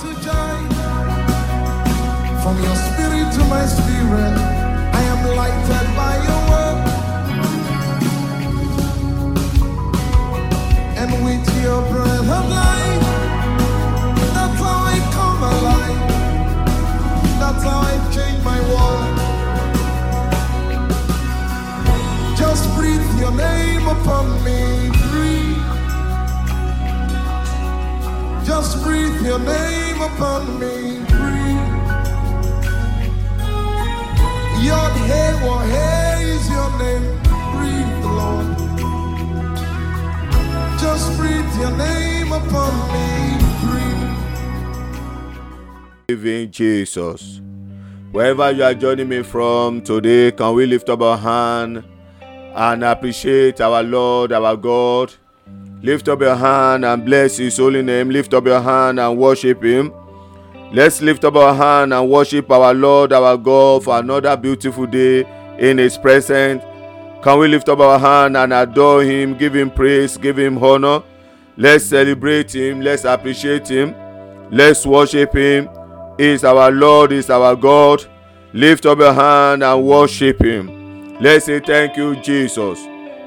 to join. From your spirit to my spirit, I am lighted by your word. And with your breath of life, that's how I come alive. That's how I change my world. Just breathe your name upon me, breathe. Just breathe your name upon me, breathe. Hey, hey is your name, breathe, Lord. Just breathe your name upon me, breathe. Living Jesus. Wherever you are joining me from today, can we lift up our hand and appreciate our Lord, our God? Lift up your hand and bless His holy name. Lift up your hand and worship Him. Let's lift up our hand and worship our Lord, our God, for another beautiful day in His presence. Can we lift up our hand and adore Him, give Him praise, give Him honor? Let's celebrate Him, let's appreciate Him, let's worship Him. Is our Lord, is our God. Lift up your hand and worship Him. Let's say thank you, Jesus,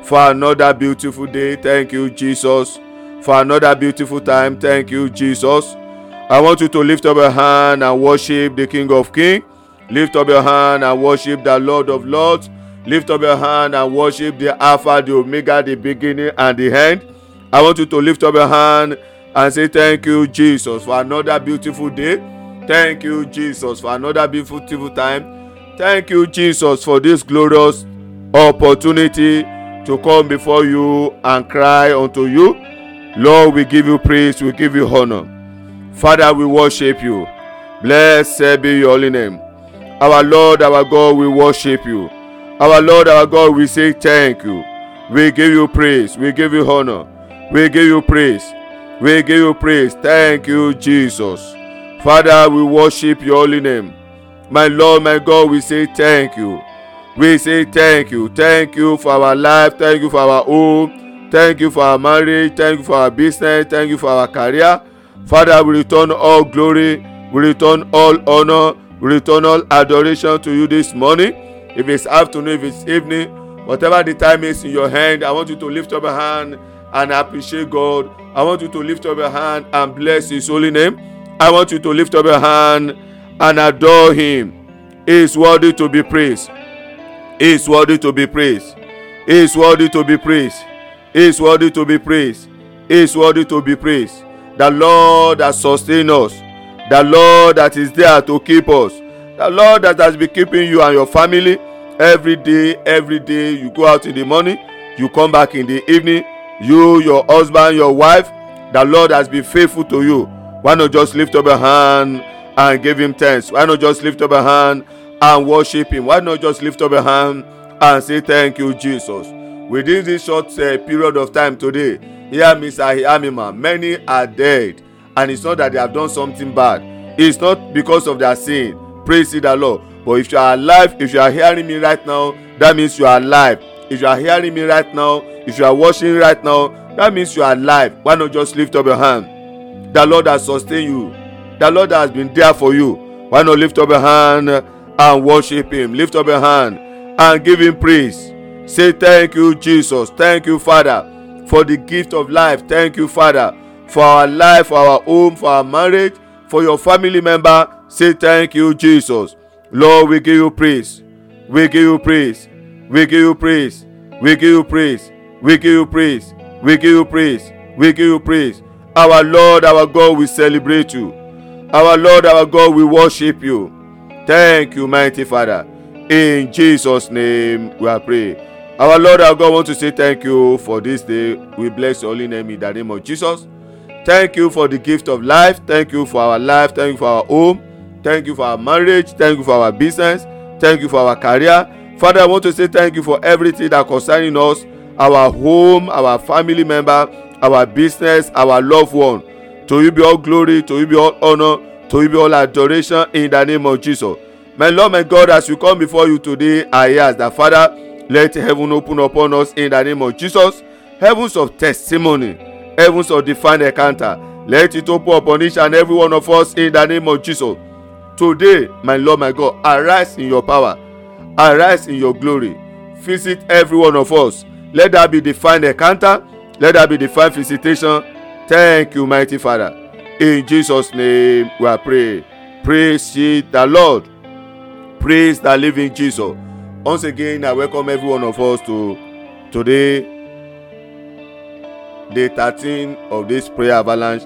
for another beautiful day. Thank you, Jesus, for another beautiful time. Thank you, Jesus. I want you to lift up your hand and worship the King of Kings. Lift up your hand and worship the Lord of Lords. Lift up your hand and worship the Alpha, the Omega, the beginning and the end. I want you to lift up your hand and say, Thank you, Jesus, for another beautiful day. Thank you, Jesus, for another beautiful time. Thank you, Jesus, for this glorious opportunity to come before you and cry unto you. Lord, we give you praise, we give you honor. Father, we worship you. Blessed be your holy name. Our Lord, our God, we worship you. Our Lord, our God, we say thank you. We give you praise. We give you honor. We give you praise. We give you praise. Thank you, Jesus. Father, we worship your holy name. My Lord, my God, we say thank you. We say thank you. Thank you for our life. Thank you for our home. Thank you for our marriage. Thank you for our business. Thank you for our career. Father, we return all glory. We return all honor. We return all adoration to you this morning. If it's afternoon, if it's evening, whatever the time is in your hand, I want you to lift up your hand and appreciate God. I want you to lift up your hand and bless His holy name. I want you to lift up your hand and adore Him. He is worthy to be praised. He is worthy to be praised. He is worthy to be praised. He is worthy to be praised. He is worthy to be praised. The Lord that sustains us. The Lord that is there to keep us. The Lord that has been keeping you and your family every day, every day. You go out in the morning, you come back in the evening. You, your husband, your wife, the Lord has been faithful to you. Why not just lift up a hand and give him thanks? Why not just lift up a hand and worship him? Why not just lift up your hand and say thank you, Jesus? Within this short uh, period of time today, hear Mr. Hiyamima, many are dead. And it's not that they have done something bad. It's not because of their sin. Praise the Lord. But if you are alive, if you are hearing me right now, that means you are alive. If you are hearing me right now, if you are watching right now, that means you are alive. Why not just lift up your hand? The Lord has sustained you. The Lord has been there for you. Why not lift up your hand and worship Him? Lift up your hand and give Him praise. Say, Thank you, Jesus. Thank you, Father, for the gift of life. Thank you, Father, for our life, for our home, for our marriage, for your family member. Say, Thank you, Jesus. Lord, we give you praise. We give you praise. We give you praise. We give you praise. We give you praise. We give you praise. We give you praise. Our Lord, our God, we celebrate you. Our Lord, our God, we worship you. Thank you, mighty Father. In Jesus' name, we are praying. Our Lord, our God, want to say thank you for this day. We bless your holy name in the name of Jesus. Thank you for the gift of life. Thank you for our life. Thank you for our home. Thank you for our marriage. Thank you for our business. Thank you for our career. Father, I want to say thank you for everything that concerning us, our home, our family member, our business, our loved one. To you be all glory, to you be all honor, to you be all adoration in the name of Jesus. My Lord, my God, as we come before you today, I ask that Father, let heaven open upon us in the name of Jesus. Heavens of testimony, heavens of divine encounter. Let it open upon each and every one of us in the name of Jesus. Today, my Lord, my God, arise in your power, arise in your glory. Visit every one of us. Let that be divine encounter. Let that be divine visitation. Thank you, mighty Father. In Jesus' name, we are praying. Praise ye the Lord. Praise the living Jesus. Once again, I welcome every one of us to today, day 13 of this prayer avalanche.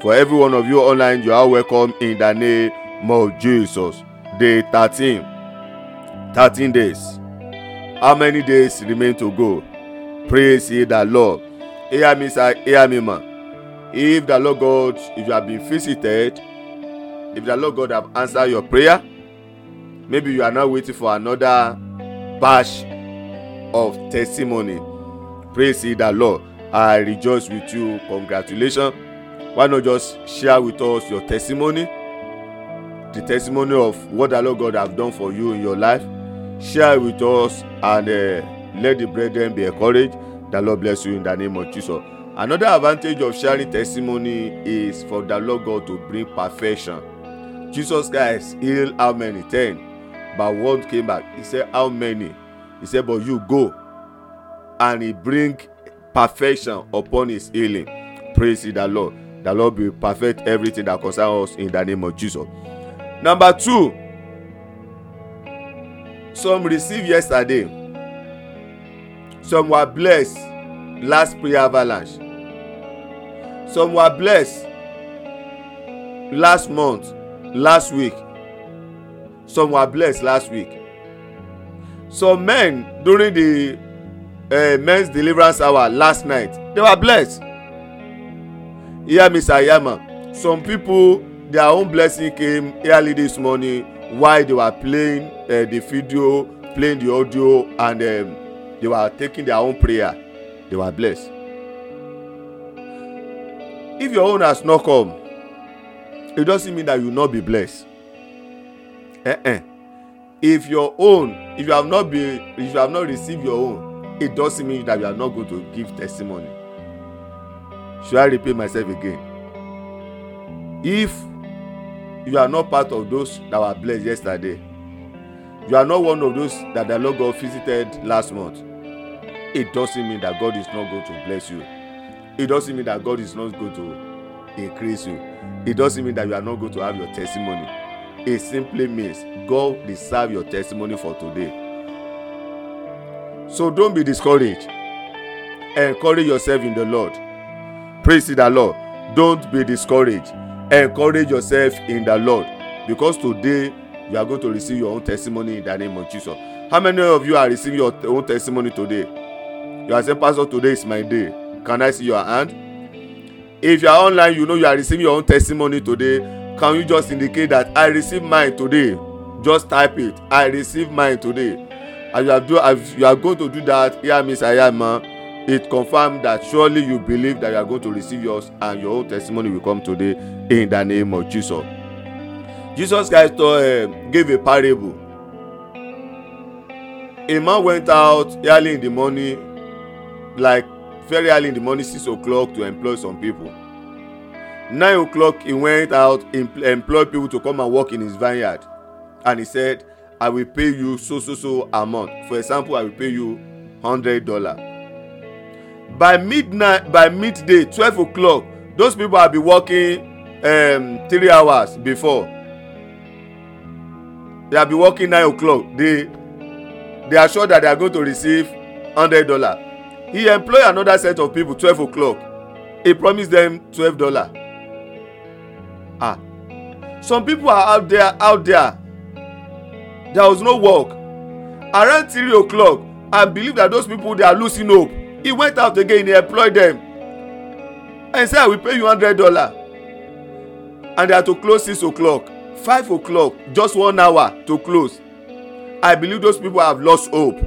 For every one of you online, you are welcome in the name of Jesus. Day 13. 13 days. How many days remain to go? Praise ye the Lord. Hear me, sir. Hear me, man. If the Lord God, if you have been visited, if the Lord God have answered your prayer, maybe you are now waiting for another batch of testimony. Praise ye the Lord. I rejoice with you. Congratulations. Why not just share with us your testimony? The testimony of what the Lord God have done for you in your life. Share with us and uh, let the brethren be encouraged. The Lord bless you in the name of Jesus. Another advantage of sharing testimony is for the Lord God to bring perfection. Jesus Christ healed how many? Ten. But one came back. He said, How many? He said, But you go. And he bring perfection upon his healing. Praise the Lord. The Lord will perfect everything that concerns us in the name of Jesus. Number two, some received yesterday. Some were blessed last prayer avalanche. Some were blessed last month, last week. Some were blessed last week. Some men during the uh, men's deliverance hour last night, they were blessed. Hear me, Sir Yama. Some people, their own blessing came early this morning while they were playing uh, the video, playing the audio, and um, they were taking their own prayer. They were blessed. If your own has not come, it doesn't mean that you not be blessed. Eh-eh. If your own, if you have not been, if you have not received your own, it doesn't mean that you are not going to give testimony. Should I repeat myself again? If you are not part of those that were blessed yesterday, you are not one of those that the Lord God visited last month, it doesn't mean that God is not going to bless you. It doesn't mean that God is not going to increase you. It doesn't mean that you are not going to have your testimony. It simply means God deserve your testimony for today. So don't be discouraged. Encourage yourself in the Lord. Praise the Lord. Don't be discouraged. Encourage yourself in the Lord. Because today you are going to receive your own testimony in the name of Jesus. How many of you are receiving your own testimony today? You are saying, Pastor, today is my day. Can I see your hand? If you are online, you know you are receiving your own testimony today. Can you just indicate that I receive mine today? Just type it. I receive mine today. As you are, do, you are going to do that, here, Miss Ayama, it confirms that surely you believe that you are going to receive yours and your own testimony will come today in the name of Jesus. Jesus Christ uh, gave a parable. A man went out early in the morning, like very early in the morning, six o'clock, to employ some people. Nine o'clock, he went out, employed people to come and work in his vineyard. And he said, I will pay you so, so, so amount. For example, I will pay you hundred dollar. By midnight, by midday, twelve o'clock, those people have been working um, three hours before. They have been working nine o'clock. They they are sure that they are going to receive hundred dollar. He employ another set of people twelve o'clock. He promised them twelve dollar. Ah, some people are out there out there. There was no work. Around three o'clock, I believe that those people they are losing hope. He went out again. He employed them. And said, "I will pay you hundred dollar." And they are to close six o'clock. Five o'clock, just one hour to close. I believe those people have lost hope.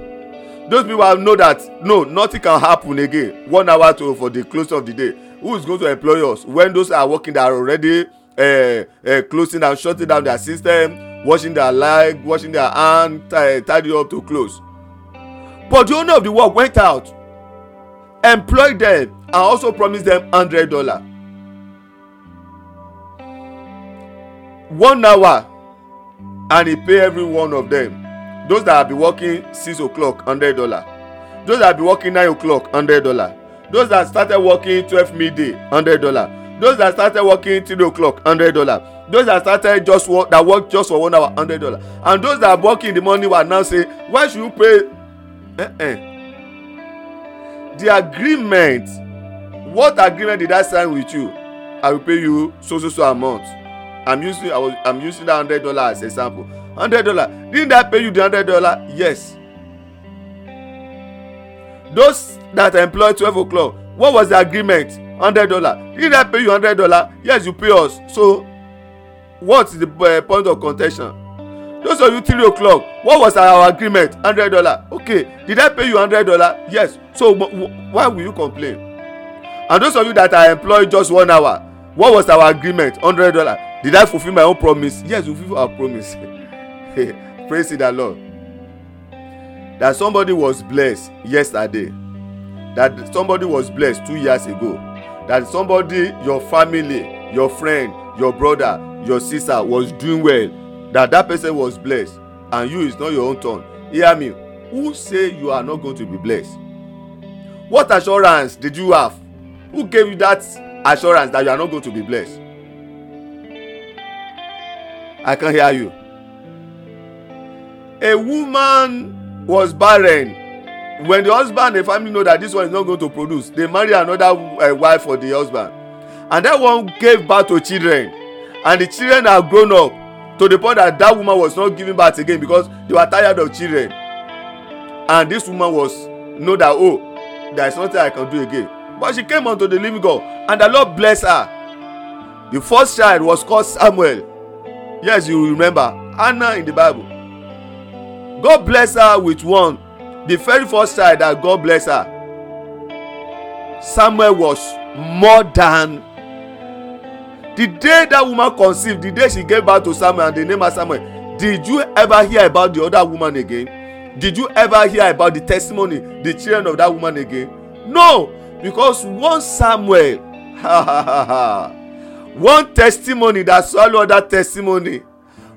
Those people have know that no, nothing can happen again. One hour to for the close of the day. Who is going to employ us when those are working that are already uh, uh, closing and shutting down their system, washing their leg, washing their hand, tidy up to close. But the owner of the work went out, employed them, and also promised them hundred dollar. one hour and he pay every one of them those that be working six o'clock hundred dollar. Those that be working nine o'clock hundred dollar. Those that started working twelve midday hundred dollar. Those that started working three o'clock hundred dollar. Those that started just work that work just for one hour hundred dollar. And those that working in the morning were now say why should you pay? Eh eh the agreement what agreement did i sign with you? I will pay you so so so amount. I'm using i was i'm using that hundred dollar as example hundred dollar. Didn't i pay you the hundred dollar? Yes. Those that employ twelve o'clock what was the agreement? Hundred dollar. Didn't i pay you hundred dollar? Yes you pay us. So what's the uh, point of contention? Those of you three o'clock what was our agreement? Hundred dollar. Okay. Did i pay you hundred dollar? Yes. So why will you complain? And those of you that are employed just one hour what was our agreement? Hundred dollar. Did i fulfil my own promise? Yes we fulfil our promise praise the lord. That somebody was blessed yesterday. That somebody was blessed two years ago. That somebody your family your friend your brother your sister was doing well. That that person was blessed and you is not your own turn. Hear me. Who say you are not going to be blessed? What assurance did you have? Who gave you that assurance that you are not going to be blessed? I can hear you a woman was barren. When the husband and family know that this one is not going to produce they marry another uh, wife for the husband. And that one gave birth to children. And the children are grown up to the point that that woman was not giving birth again because they were tired of children. And this woman was know that oh there is nothing i can do again. But she came unto the living god and the lord bless her. The first child was called samuel. Yes you remember. Hannah in the bible god bless her with one. The very first child that god bless her samuel was more than the day that woman conceived the day she gave birth to samuel and the name of samuel did you ever hear about the other woman again? Did you ever hear about the testimony the children of that woman again? No because one samuel one testimony that swallow that testimony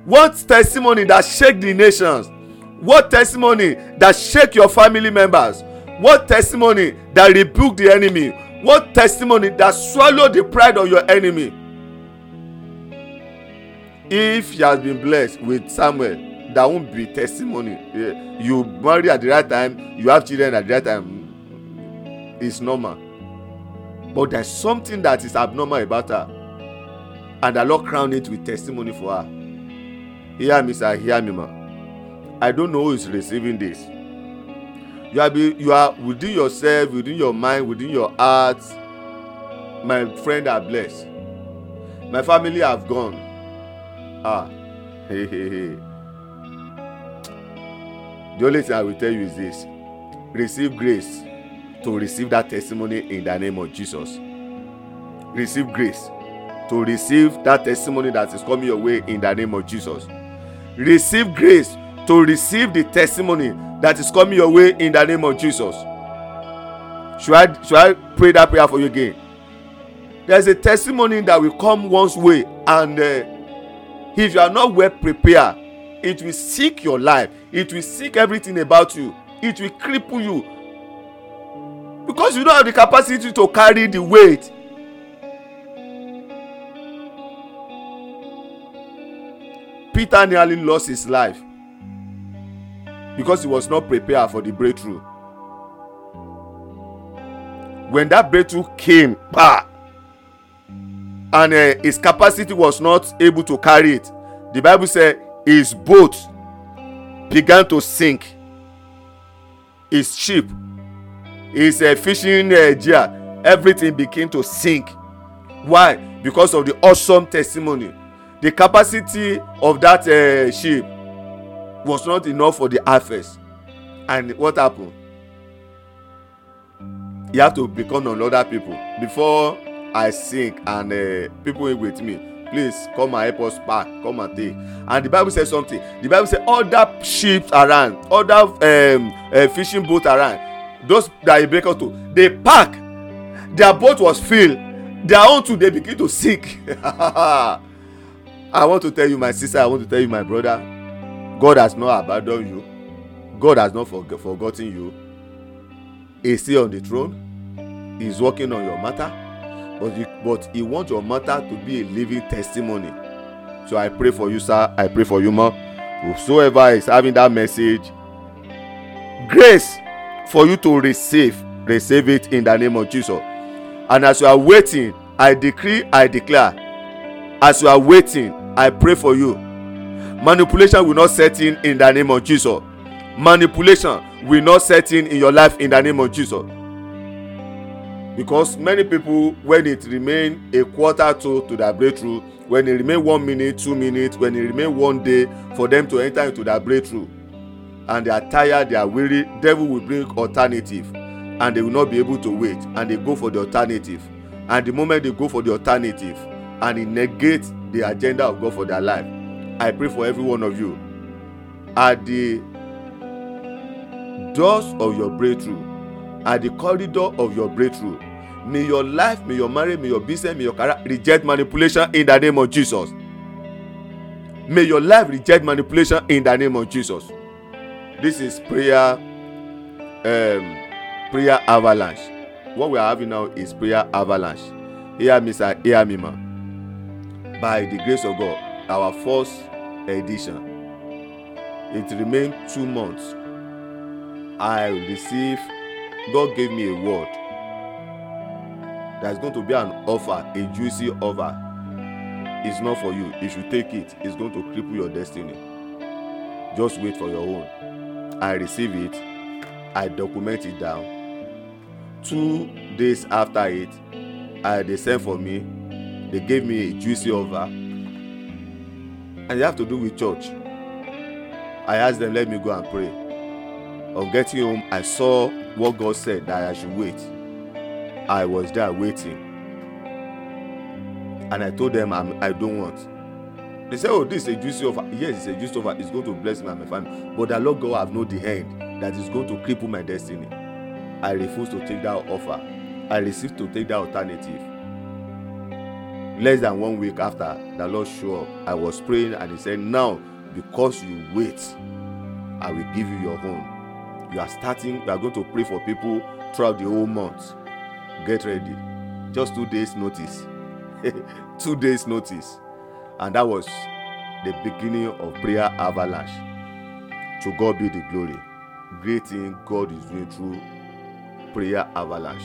one testimony that shake the nations what testimony that shake your family members? What testimony that rebuke the enemy? What testimony that swallow the pride of your enemy? If you has been blessed with samuel that won't be testimony. You marry at the right time you have children at the right time mm, it's normal. But there's something that is abnormal about her. And the lord it with testimony for her. Hear me sir. Hear me ma i don't know who is receiving this. You are be you are within yourself within your mind within your heart. My friend are blessed. My family have gone. Ah hey hey hey. The only thing i will tell you is this. Receive grace to receive that testimony in the name of jesus. Receive grace to receive that testimony that is coming your way in the name of jesus. Receive grace to receive the testimony that is coming your way in the name of jesus. Should i should i pray that prayer for you again? There is a testimony that will come one's way and uh, if you are not well prepared it will seek your life. It will seek everything about you. It will cripple you. Because you don't have the capacity to carry the weight. Peter nearly lost his life because he was not prepared for the breakthrough. When that breakthrough came bah, and uh, his capacity was not able to carry it the bible say his boat began to sink. His ship his uh, fishing uh, gear everything began to sink. Why? Because of the awesome testimony. The capacity of that uh, ship was not enough for the harvest. And what happen you have to become another people. Before i sink and uh, people with me please come and help us pack come and take. And the bible say something. The bible say other ships around other um, uh, fishing boat around those that he break out to they pack. Their boat was filled. Their own too they begin to sink. I want to tell you, my sister, I want to tell you, my brother, God has not abandoned you. God has not forg- forgotten you. He's still on the throne. He's working on your matter. But, but He wants your matter to be a living testimony. So I pray for you, sir. I pray for you, ma. Whosoever is having that message, grace for you to receive, receive it in the name of Jesus. And as you are waiting, I decree, I declare, as you are waiting, I pray for you. Manipulation will not set in in the name of Jesus. Manipulation will not set in in your life in the name of Jesus. Because many people, when it remain a quarter to to their breakthrough, when it remain one minute, two minutes, when it remain one day for them to enter into their breakthrough, and they are tired, they are weary, devil will bring alternative, and they will not be able to wait, and they go for the alternative. And the moment they go for the alternative, and it negates the agenda of God for their life, I pray for every one of you. At the doors of your breakthrough, at the corridor of your breakthrough, may your life, may your marriage, may your business, may your career reject manipulation in the name of Jesus. May your life reject manipulation in the name of Jesus. This is prayer, um, prayer avalanche. What we are having now is prayer avalanche. Hear me, sir. Hear me, man by the grace of God, our first edition. It remained two months. I received, God gave me a word. There's going to be an offer, a juicy offer. It's not for you. If you take it, it's going to cripple your destiny. Just wait for your own. I receive it, I document it down. Two days after it, I they sent for me they gave me a juicy offer and they have to do with church. I asked them let me go and pray. On getting home i saw what god said that i should wait. I was there waiting. And i told them I'm, i don't want. They said oh this is a juicy offer. Yes it's a juicy offer. It's going to bless me and my family. But the lord god have know the hand that is going to cripple my destiny. I refuse to take that offer. I refuse to take that alternative less than one week after the lord show up i was praying and he said now because you wait i will give you your own. You are starting you are going to pray for people throughout the whole month. Get ready. Just two days notice. Two days notice. And that was the beginning of prayer avalanche. To god be the glory. Great thing god is doing through prayer avalanche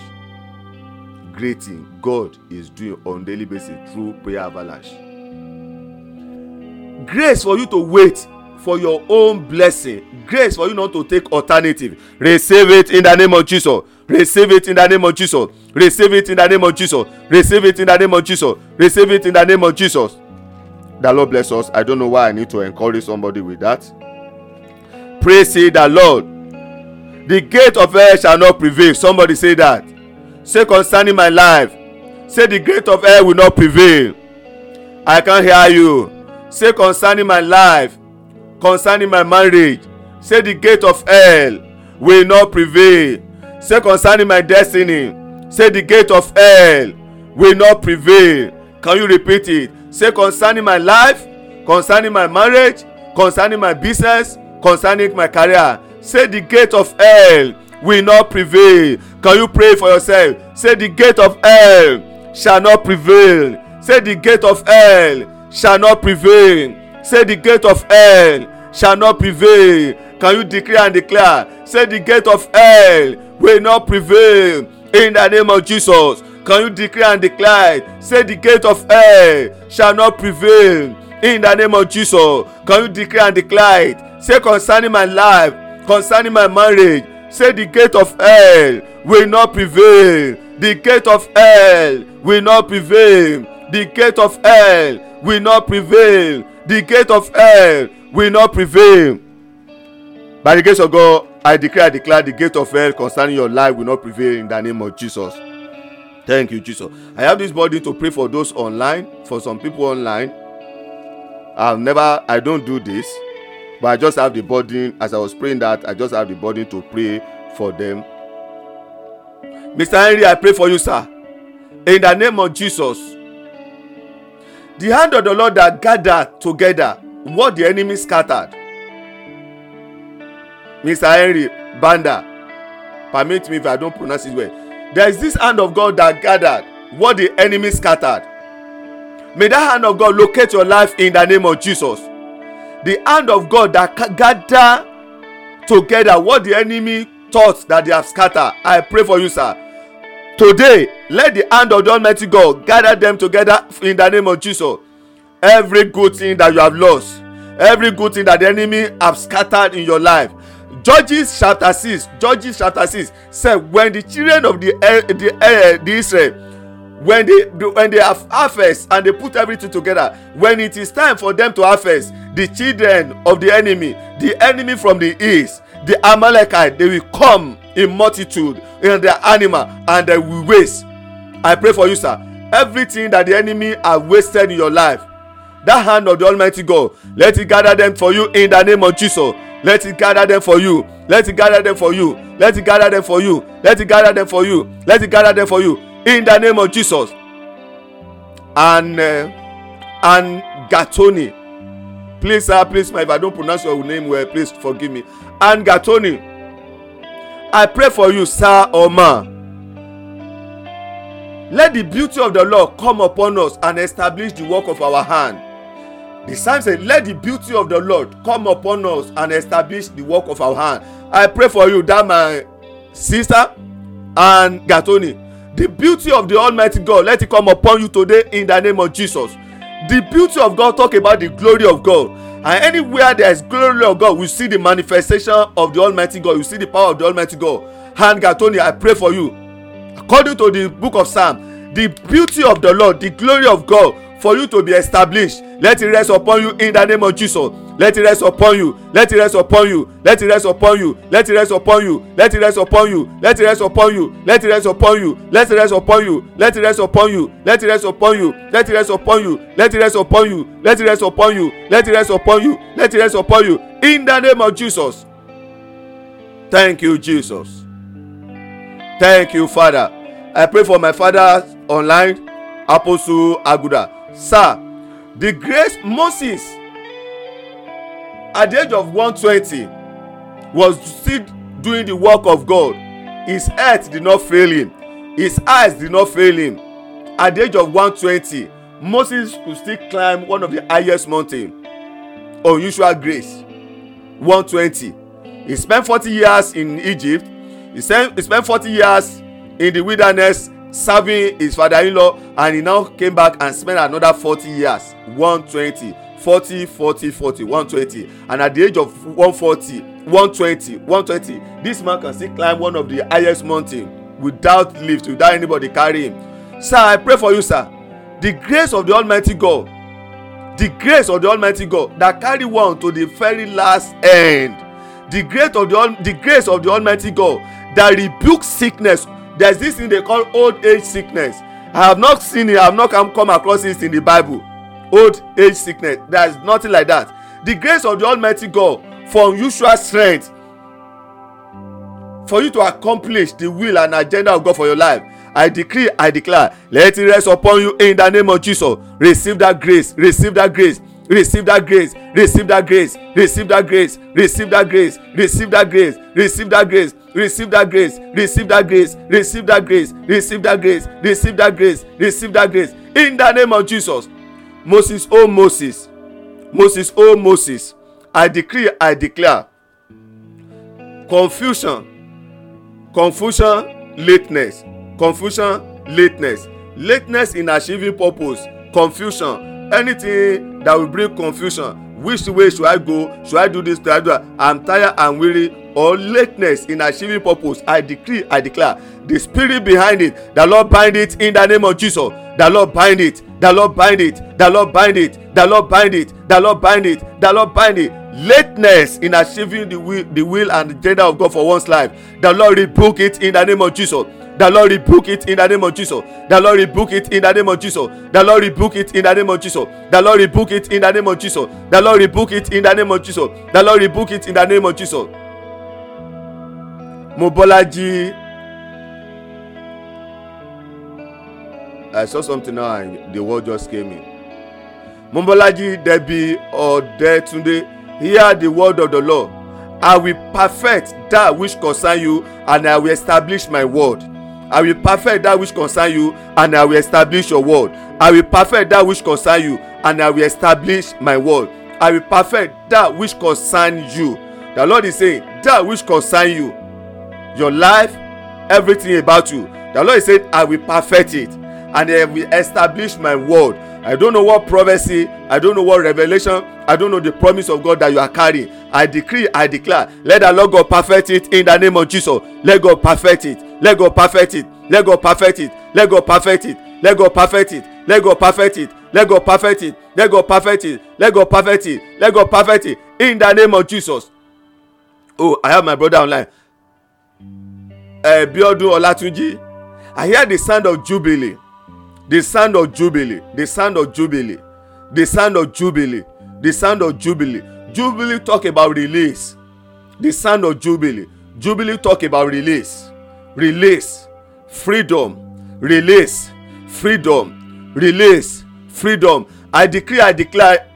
great thing God is doing on daily basis through prayer avalanche. Grace for you to wait for your own blessing. Grace for you not to take alternative. Receive it in the name of Jesus. Receive it in the name of Jesus. Receive it in the name of Jesus. Receive it in the name of Jesus. Receive it in the name of Jesus. The Lord bless us. I don't know why I need to encourage somebody with that. Praise the Lord. The gate of hell shall not prevail. Somebody say that say concerning my life say the gate of hell will not prevail. I can hear you. Say concerning my life concerning my marriage say the gate of hell will not prevail. Say concerning my destiny say the gate of hell will not prevail. Can you repeat it? Say concerning my life concerning my marriage concerning my business concerning my career. Say the gate of hell will not prevail. Can you pray for yourself? Say the gate of hell shall not prevail. Say the gate of hell shall not prevail. Say the gate of hell shall not prevail. Can you declare and declare? Say the gate of hell will not prevail in the name of jesus. Can you declare and declare? Say the gate of hell shall not prevail in the name of jesus. Can you declare and declare? Say concerning my life concerning my marriage say the gate of hell will not prevail. The gate of hell will not prevail. The gate of hell will not prevail. The gate of hell will not prevail. By the grace of god i declare i declare the gate of hell concerning your life will not prevail in the name of jesus. Thank you jesus. I have this body to pray for those online for some people online. I've never i don't do this but i just have the burden as i was praying that i just have the burden to pray for them. Mr henry i pray for you sir. In the name of jesus. The hand of the lord that gathered together what the enemy scattered. Mr henry banda permit me if i don't pronounce it well. There is this hand of god that gathered what the enemy scattered. May that hand of god locate your life in the name of jesus the hand of god that gather together what the enemy thought that they have scattered. I pray for you sir. Today let the hand of the almighty god gather them together in the name of jesus. Every good thing that you have lost every good thing that the enemy have scattered in your life judges chapter six judges chapter six say when the children of the uh, the, uh, the israel when they when they have harvest and they put everything together when it is time for them to harvest the children of the enemy the enemy from the east the amalekite they will come in multitude in their animal and they will waste. I pray for you sir. Everything that the enemy have wasted in your life that hand of the almighty god let it gather them for you in the name of jesus. Let it gather them for you. Let it gather them for you. Let it gather them for you. Let it gather them for you. Let it gather them for you in the name of jesus. And uh, and gatoni please sir please if i don't pronounce your name well please forgive me. And gatoni i pray for you sir or ma let the beauty of the lord come upon us and establish the work of our hand. The psalm say let the beauty of the lord come upon us and establish the work of our hand. I pray for you that my sister and gatoni the beauty of the almighty god let it come upon you today in the name of jesus the beauty of god talk about the glory of god. And anywhere there is glory of god we see the manifestation of the almighty god. We see the power of the almighty god. And gatoni i pray for you. According to the book of psalm the beauty of the lord the glory of god for you to be established. Let it rest upon you in the name of jesus let it rest upon you let it rest upon you let it rest upon you let it rest upon you let it rest upon you let it rest upon you let it rest upon you let it rest upon you let it rest upon you let it rest upon you let it rest upon you let it rest upon you let it rest upon you let it rest upon you let it rest upon you in the name of jesus thank you jesus thank you father i pray for my father online apostle aguda sir the grace moses at the age of one twenty was still doing the work of god. His health did not fail him. His eyes did not fail him. At the age of one twenty moses could still climb one of the highest mountain. Unusual grace. one twenty he spent forty years in egypt. He spent forty years in the wilderness serving his father-in-law and he now came back and spent another forty years. one twenty forty forty forty one twenty and at the age of one forty one twenty one twenty this man can still climb one of the highest mountain without lift without anybody carry him. Sir i pray for you sir. The grace of the almighty god the grace of the almighty god that carry one to the very last end. The grace of the the grace of the almighty god that rebuke sickness. There is this thing they call old age sickness. I have not seen it. I have not come, come across it in the bible old age sickness there is nothing like that the grace of the almighty god for unusual strength for you to accomplish the will and agenda of god for your life i decree i declare let it rest upon you in the name of jesus receive that grace receive that grace receive that grace receive that grace receive that grace receive that grace receive that grace receive that grace receive that grace receive that grace receive that grace receive that grace receive that grace receive that grace in the name of jesus moses oh moses. Moses oh moses. I decree i declare. Confusion. Confusion lateness. Confusion lateness. Lateness in achieving purpose. Confusion. Anything that will bring confusion. Which way should i go? Should i do this? Should i do that? I'm tired and weary. Or lateness in achieving purpose. I decree i declare. The spirit behind it. The lord bind it in the name of jesus. The lord bind it the lord bind it the lord bind it the lord bind it the lord bind it the lord bind it lateness in achieving the will the will and agenda of god for one's life the lord rebuke it in the name of jesus the lord rebuke it in the name of jesus the lord rebuke it in the name of jesus the lord rebuke it in the name of jesus the lord rebuke it in the name of jesus the lord rebuke it in the name of jesus the lord rebuke it in the name of jesus mobolaji i saw something now and the word just came in Mobolaji Debbie or Detunde, hear the word of the Lord. I will perfect that which concern you, and I will establish my word. I will perfect that which concern you, and I will establish your word. I will perfect that which concern you, and I will establish my word. I will perfect that which concern you. The Lord is saying, that which concern you, your life, everything about you. The Lord is saying, I will perfect it, and I will establish my word. I don't know what prophecy, I don't know what revelation, I don't know the promise of God that you are carrying. I decree, I declare, let the Lord God perfect it in the name of Jesus. Let God perfect it. Let God perfect it. Let God perfect it. Let God perfect it. Let God perfect it. Let God perfect it. Let God perfect it. Let God perfect it. Let God perfect it. Let God perfect it. In the name of Jesus. Oh, I have my brother online. Uh, Biodun Olatunji. I hear the sound of jubilee. The sound of jubilee. The sound of jubilee. The sound of jubilee. The sound of jubilee. Jubilee talk about release. The sound of jubilee. Jubilee talk about release. Release. Freedom. Release. Freedom. Release. Freedom. I decree, I declare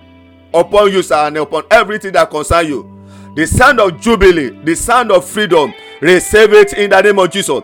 upon you, sir, and upon everything that concern you. The sound of jubilee, the sound of freedom, receive it in the name of Jesus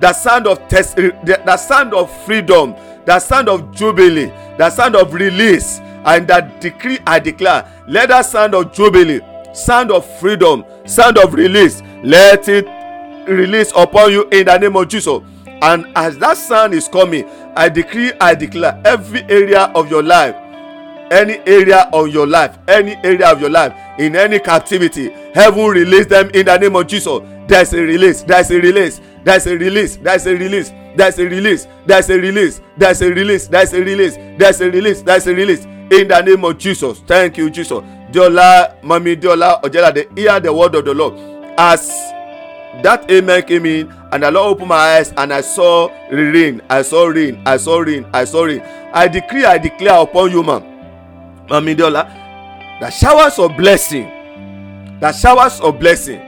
the sound of the sound of freedom the sound of jubilee the sound of release and that decree i declare let that sound of jubilee sound of freedom sound of release let it release upon you in the name of jesus. And as that sound is coming i decree i declare every area of your life any area of your life any area of your life in any captivity heaven release them in the name of jesus there's a release there's a release there's a release there's a release there's a release there's a release there's a release there's a release there's a release there's a release. In the name of jesus thank you jesus. Diola mami diola ojelade hear the word of the lord. As that amen came in and the lord opened my eyes and i saw rain i saw rain i saw rain i saw rain. I decree i declare upon you man mami diola the showers of blessing the showers of blessing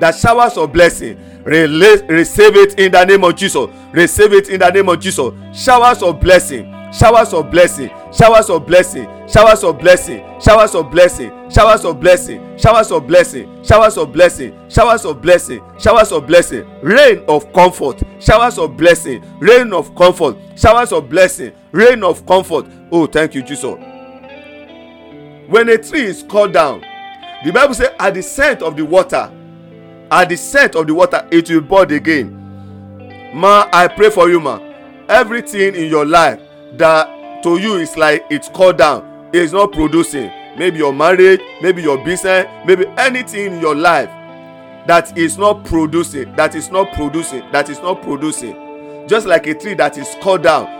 the showers of blessing release receive it in the name of jesus receive it in the name of jesus showers of blessing showers of blessing showers of blessing showers of blessing showers of blessing showers of blessing showers of blessing showers of blessing showers of blessing showers of blessing rain of comfort showers of blessing rain of comfort showers of blessing rain of comfort oh thank you jesus when a tree is cut down the bible say at the scent of the water at the scent of the water it will bud again. Ma i pray for you ma. Everything in your life that to you is like it's cut down it is not producing. Maybe your marriage maybe your business maybe anything in your life that is not producing that is not producing that is not producing. Just like a tree that is cut down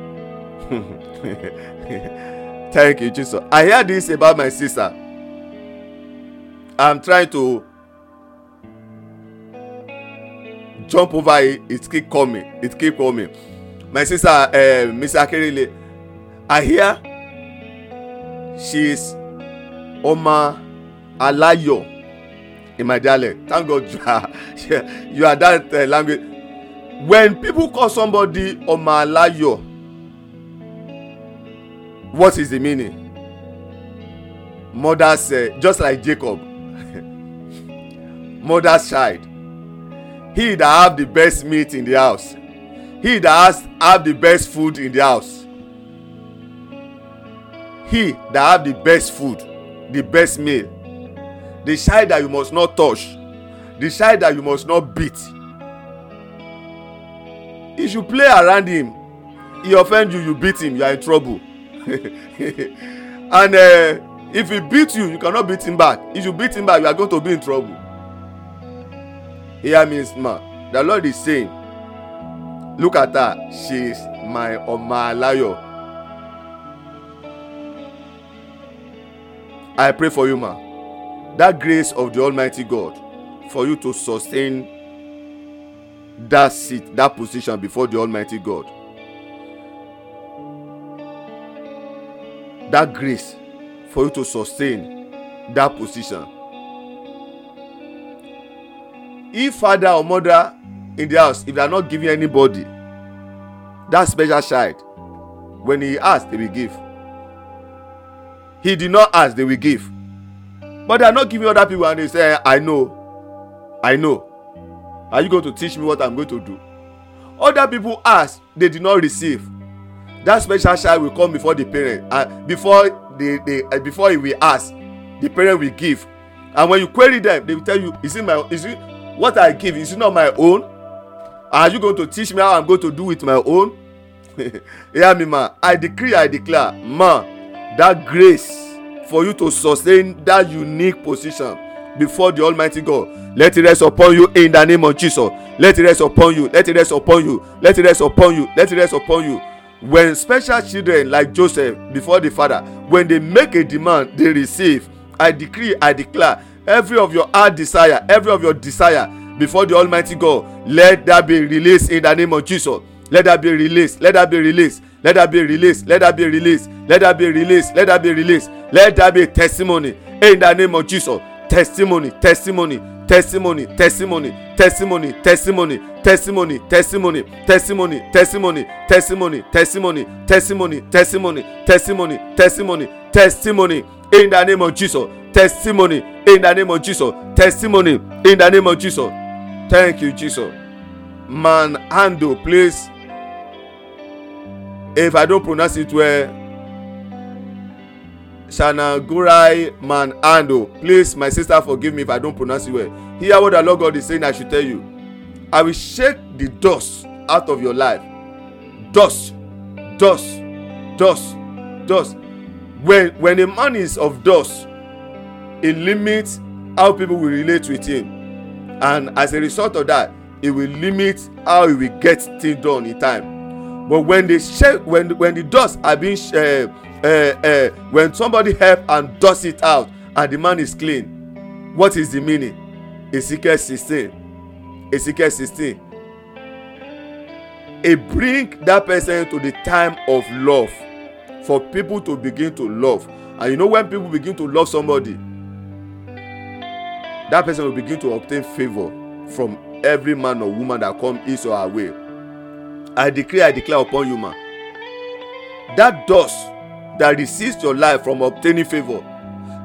Thank you, Jesus. I hear this about my sister. I'm trying to jump over it. It keep coming. It keep coming. My sister, uh, Miss Akerile, I hear she's Oma Alayo in my dialect. Thank God you are, you are that uh, language. When people call somebody Oma Alayo, what is the meaning? Mother's uh, just like jacob. Mother's child. He that have the best meat in the house. He that has have the best food in the house. He that have the best food the best meal. The child that you must not touch. The child that you must not beat. If you play around him he offend you you beat him you are in trouble and uh, if he beat you you cannot beat him back. If you beat him back you are going to be in trouble. Hear me ma. The lord is saying look at her. She is my omalayo i pray for you ma. That grace of the almighty god for you to sustain that seat that position before the almighty god that grace for you to sustain that position. If father or mother in the house if they are not giving anybody that special child when he ask they will give. He did not ask they will give. But they are not giving other people and they say i know. I know. Are you going to teach me what i'm going to do? Other people ask they did not receive that special child will come before the parent and before they they uh, before he will ask the parent will give. And when you query them they will tell you is it my is it what i give is it not my own? Are you going to teach me how i'm going to do with my own? Hear me ma. I decree i declare ma that grace for you to sustain that unique position before the almighty god. Let it rest upon you in the name of jesus. Let it rest upon you. Let it rest upon you. Let it rest upon you. Let it rest upon you when special children like joseph before the father when they make a demand they receive. I decree i declare every of your heart desire every of your desire before the almighty god let that be released in the name of jesus. Let that be released let that be released let that be released let that be released let that be released let that be released let that be testimony in the name of jesus. Testimony testimony testimony testimony testimony testimony testimony testimony testimony testimony testimony testimony testimony testimony testimony testimony testimony in the name of jesus testimony in the name of jesus testimony in the name of jesus thank you jesus man handle please if i don't pronounce it well Shanagurai Manando. Please, my sister, forgive me if I don't pronounce it well. Hear what the Lord God is saying, I should tell you. I will shake the dust out of your life. Dust, dust, dust, dust. When when a man is of dust, it limits how people will relate with him. And as a result of that, it will limit how he will get things done in time. But when they shake, when when the dust are being uh, uh, uh, when somebody help and dust it out and the man is clean what is the meaning? Ezekiel sixteen. Ezekiel sixteen. It bring that person to the time of love for people to begin to love. And you know when people begin to love somebody that person will begin to obtain favour from every man or woman that come his or her way. I declare i declare upon you ma that dust that resists your life from obtaining favour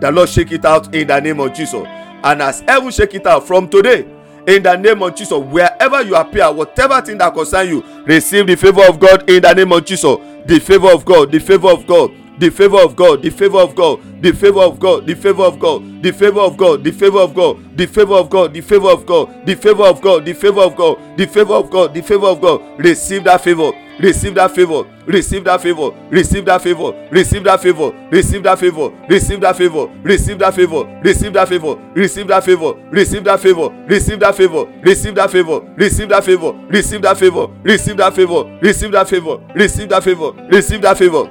the lord shake it out in the name of jesus and as heaven shake it out from today in the name of jesus wherever you appear whatever thing that concern you receive the favour of god in the name of jesus the favour of god the favour of god the favour of god the favour of god the favour of god the favour of god the favour of god the favour of god the favour of god the favour of god the favour of god the favour of god the favour of god the favour of god receive that favour receive that favour receive that favour receive that favour receive that favour receive that favour receive that favour receive that favour receive that favour receive that favour receive that favour receive that favour receive that favour receive that favour receive that favour receive that favour receive that favour receive that favour receive that favour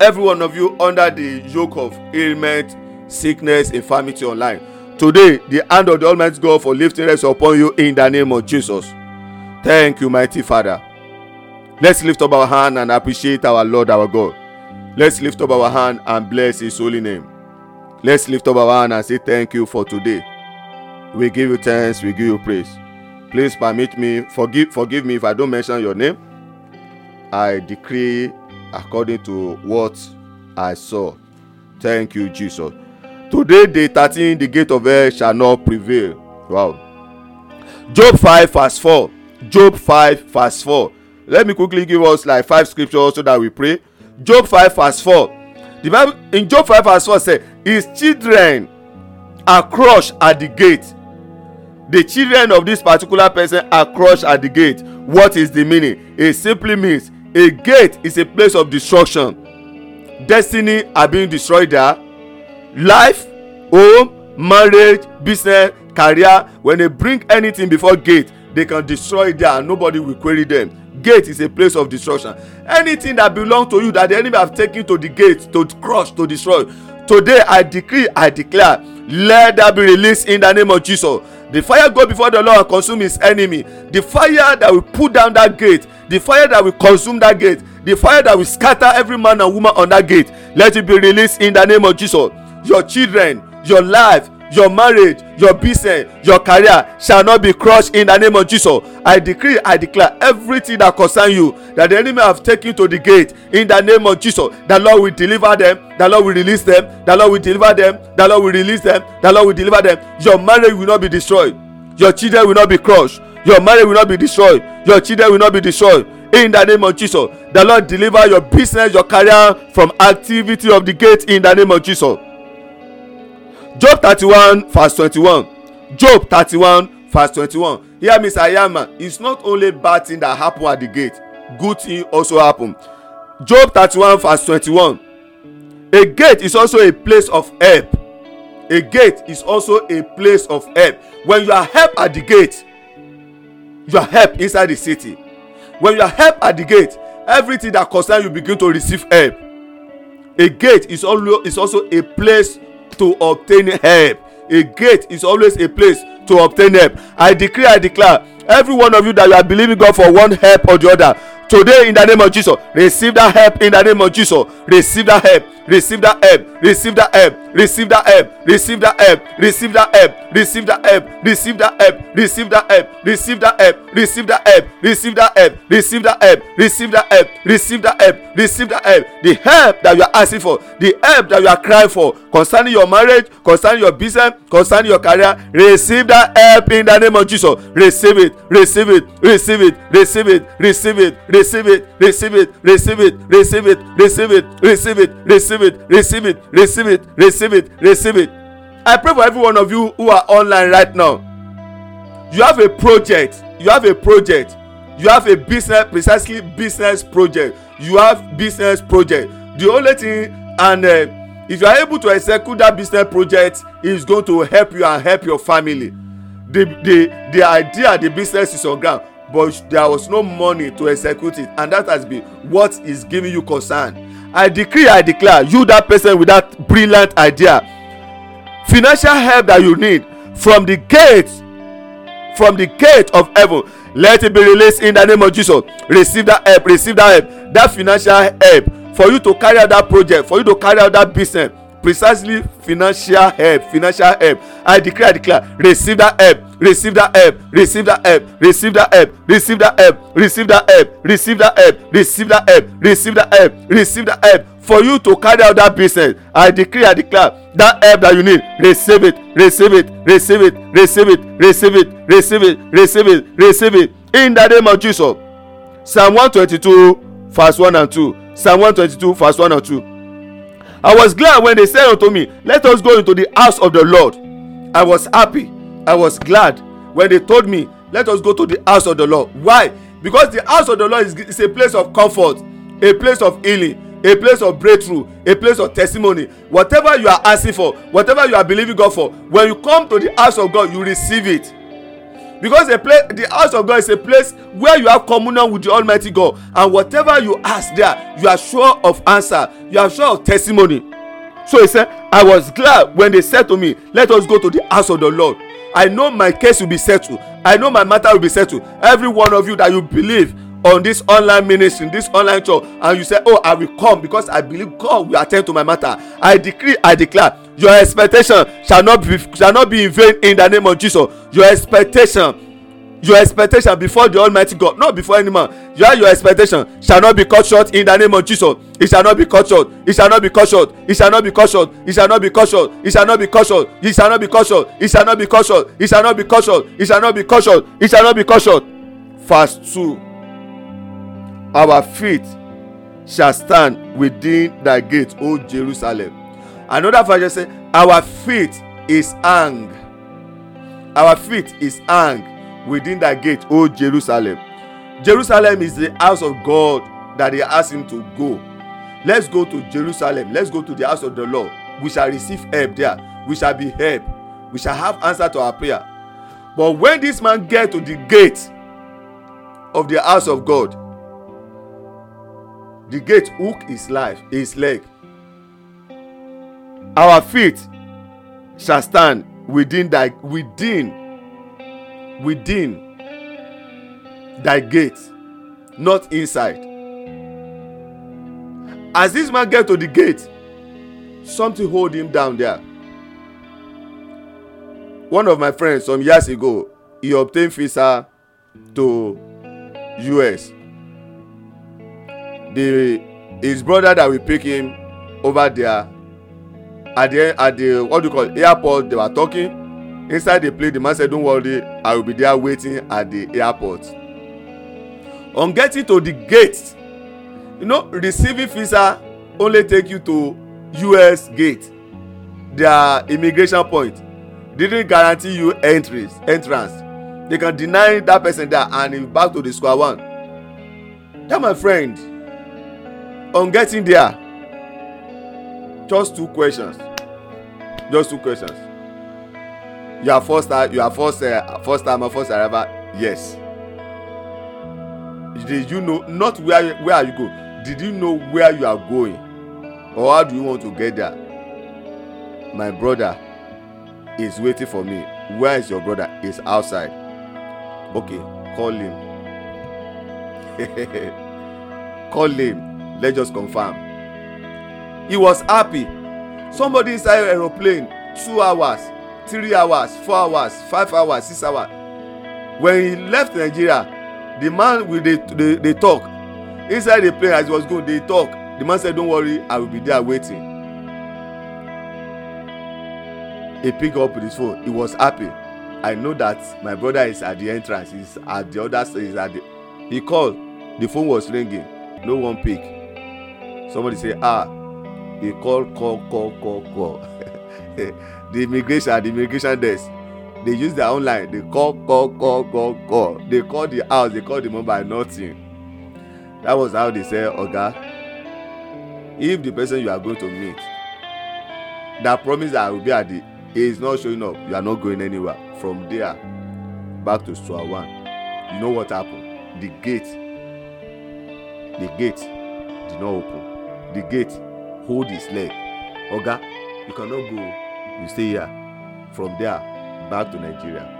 every one of you under the yoke of ailment sickness infirmity online today the hand of the almighty god for lifting rest upon you in the name of jesus thank you mighty father let's lift up our hand and appreciate our lord our god. Let's lift up our hand and bless his holy name. Let's lift up our hand and say thank you for today. We give you thanks we give you praise. Please permit me forgive forgive me if i don't mention your name. I decree according to what i saw. Thank you jesus. Today day thirteen the gate of hell shall not prevail. Wow. Job five verse four. Job five verse four let me quickly give us like five scriptures so that we pray. Job five verse four. The bible in job five verse four say his children are crushed at the gate. The children of this particular person are crushed at the gate. What is the meaning? It simply means a gate is a place of destruction. Destiny are being destroyed there. Life home marriage business career when they bring anything before gate they can destroy there. And nobody will query them gate is a place of destruction. Anything that belong to you that the enemy have taken to the gate to crush to destroy today i decree i declare let that be released in the name of jesus. The fire go before the lord and consume his enemy. The fire that will put down that gate the fire that will consume that gate the fire that will scatter every man and woman on that gate let it be released in the name of jesus. Your children your life your marriage your business your career shall not be crushed in the name of jesus. I decree i declare everything that concern you that the enemy have taken to the gate in the name of jesus. The lord will deliver them the lord will release them the lord will deliver them the lord will release them the lord will deliver them. Your marriage will not be destroyed. Your children will not be crushed. Your marriage will not be destroyed. Your children will not be destroyed. In the name of jesus. The lord deliver your business your career from activity of the gate in the name of jesus job thirty-one verse twenty-one. Job thirty-one verse twenty-one. Hear me sir yama it's not only bad thing that happen at the gate. Good thing also happen. Job thirty-one verse twenty-one. A gate is also a place of help. A gate is also a place of help. When you are help at the gate you are help inside the city. When you are help at the gate everything that concern you begin to receive help. A gate is also is also a place to obtain help. A gate is always a place to obtain help. I declare i declare every one of you that you are believing god for one help or the other today in the name of jesus receive that help in the name of jesus. Receive that help. Receive that help. Receive that help receive that help receive that help receive that help receive that help receive that help receive that help receive that help receive that help receive that help receive that help receive that help receive that help receive that help the help that you are asking for the help that you are crying for concerning your marriage concerning your business concerning your career receive that help in the name of jesus receive it receive it receive it receive it receive it receive it receive it receive it receive it receive it receive it receive it receive it receive it receive it i pray for every one of you who are online right now. You have a project you have a project you have a business precisely business project. You have business project. The only thing and uh, if you are able to execute that business project is going to help you and help your family. The the the idea the business is on ground but there was no money to execute it and that has been what is giving you concern i decree i declare you that person with that brilliant idea financial help that you need from the gate from the gate of heaven let it be released in the name of jesus. Receive that help receive that help that financial help for you to carry out that project for you to carry out that business precisely financial help financial help i declare i declare receive that help receive that help receive that help receive that help receive that help receive that help receive that help receive that help receive that help receive that help for you to carry out that business i declare i declare that help that you need receive it receive it receive it receive it receive it receive it receive it receive it in the name of jesus psalm one twenty-two verse one and two psalm one twenty-two verse one and two i was glad when they said unto me let us go into the house of the lord. I was happy. I was glad when they told me let us go to the house of the lord. Why? Because the house of the lord is, is a place of comfort a place of healing a place of breakthrough a place of testimony. Whatever you are asking for whatever you are believing god for when you come to the house of god you receive it because a place the house of god is a place where you have communion with the almighty god. And whatever you ask there you are sure of answer. You are sure of testimony. So he said i was glad when they said to me let us go to the house of the lord i know my case will be settled. I know my matter will be settled. Every one of you that you believe on this online ministry this online church and you say oh i will come because i believe god will attend to my matter. I decree i declare your expectation shall not be shall not be in vain in the name of jesus your expectation your expectation before the almighty god not before any man your your expectation shall not be cut short in the name of jesus it shall not be cut short it shall not be cut short it shall not be cut short it shall not be cut short it shall not be cut short it shall not be cut short it shall not be cut short it shall not be cut short it shall not be cut short it shall not be cut short verse two our feet shall stand within thy gate o jerusalem another version say our feet is hang our feet is hang within that gate o jerusalem. Jerusalem is the house of god that they ask him to go. Let's go to jerusalem. Let's go to the house of the lord. We shall receive help there. We shall be help we shall have answer to our prayer. But when this man get to the gate of the house of god the gate hook his life his leg. Our feet shall stand within thy within within thy gate not inside. As this man get to the gate something hold him down there. One of my friends some years ago he obtain visa to us the his brother that will pick him over there at the at the what do you call it airport they were talking inside the plane the man said don't worry i will be there waiting at the airport. On getting to the gate you know receiving visa only take you to us gate. Their immigration point didn't guarantee you entries entrance. They can deny that person there and he back to the square one. That my friend on getting there just two questions just two questions. You are first time you are first uh, first timer first arrival? Yes. Did you know not where where are you go did you know where you are going? Or how do you want to get there? My brother is waiting for me. Where is your brother? Is outside. Okay call him. Call him. Let's just confirm. He was happy somebody inside aeroplane two hours three hours four hours five hours six hours. When he left nigeria the man with the the the talk inside the plane as he was going dey talk the man said don't worry i will be there waiting. He pick up his phone. He was happy. I know that my brother is at the entrance he is at the other side at the he call the phone was ringing. No one pick. Somebody say ah he call call call call call. The immigration at the immigration desk. They use their own line. They call call call call call. They call the house. They call the mobile. Nothing. That was how they say oga if the person you are going to meet that promise that i will be at the is not showing up you are not going anywhere. From there back to square one. You know what happen the gate the gate did not open. The gate hold his leg. Oga you cannot go. You stay here. From there back to nigeria.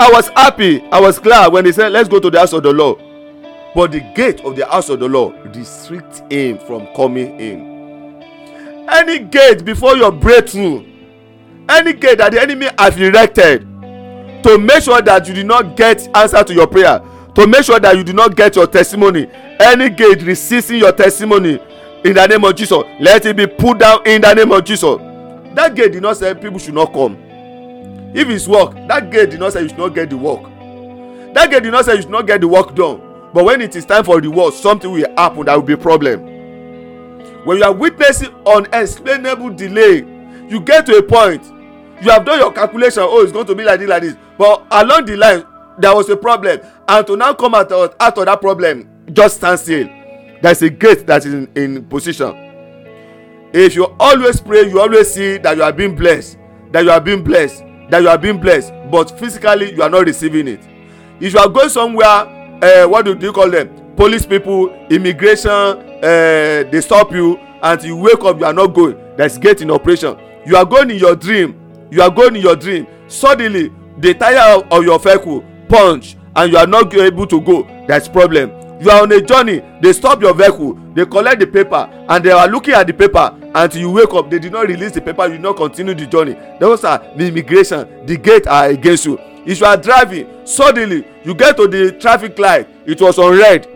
I was happy. I was glad when they said let's go to the house of the lord but the gate of the house of the lord restrict him from coming in. Any gate before your breakthrough any gate that the enemy has erected to make sure that you did not get answer to your prayer to make sure that you do not get your testimony any gate resisting your testimony in the name of jesus let it be put down in the name of jesus. That gate did not say people should not come. If it's work that gate did not say you should not get the work. That gate did not say you should not get the work done. But when it is time for the work something will happen that will be a problem. When you are witnessing unexplainable delay you get to a point you have done your calculation oh it's going to be like this like this. But along the line there was a problem. And to now come out of out of that problem just stand still. There is a gate that is in in position. If you always pray you always see that you are being blessed that you are being blessed that you are being blessed but physically you are not receiving it. If you are going somewhere uh, what do you call them? Police people immigration uh, they stop you and you wake up you are not going. There is gate in operation. You are going in your dream. You are going in your dream. Suddenly the tire of your vehicle punch and you are not able to go is problem. You are on a journey they stop your vehicle they collect the paper and they are looking at the paper until you wake up they did not release the paper you not continue the journey. Those are the immigration the gate are against you. If you are driving suddenly you get to the traffic light it was on red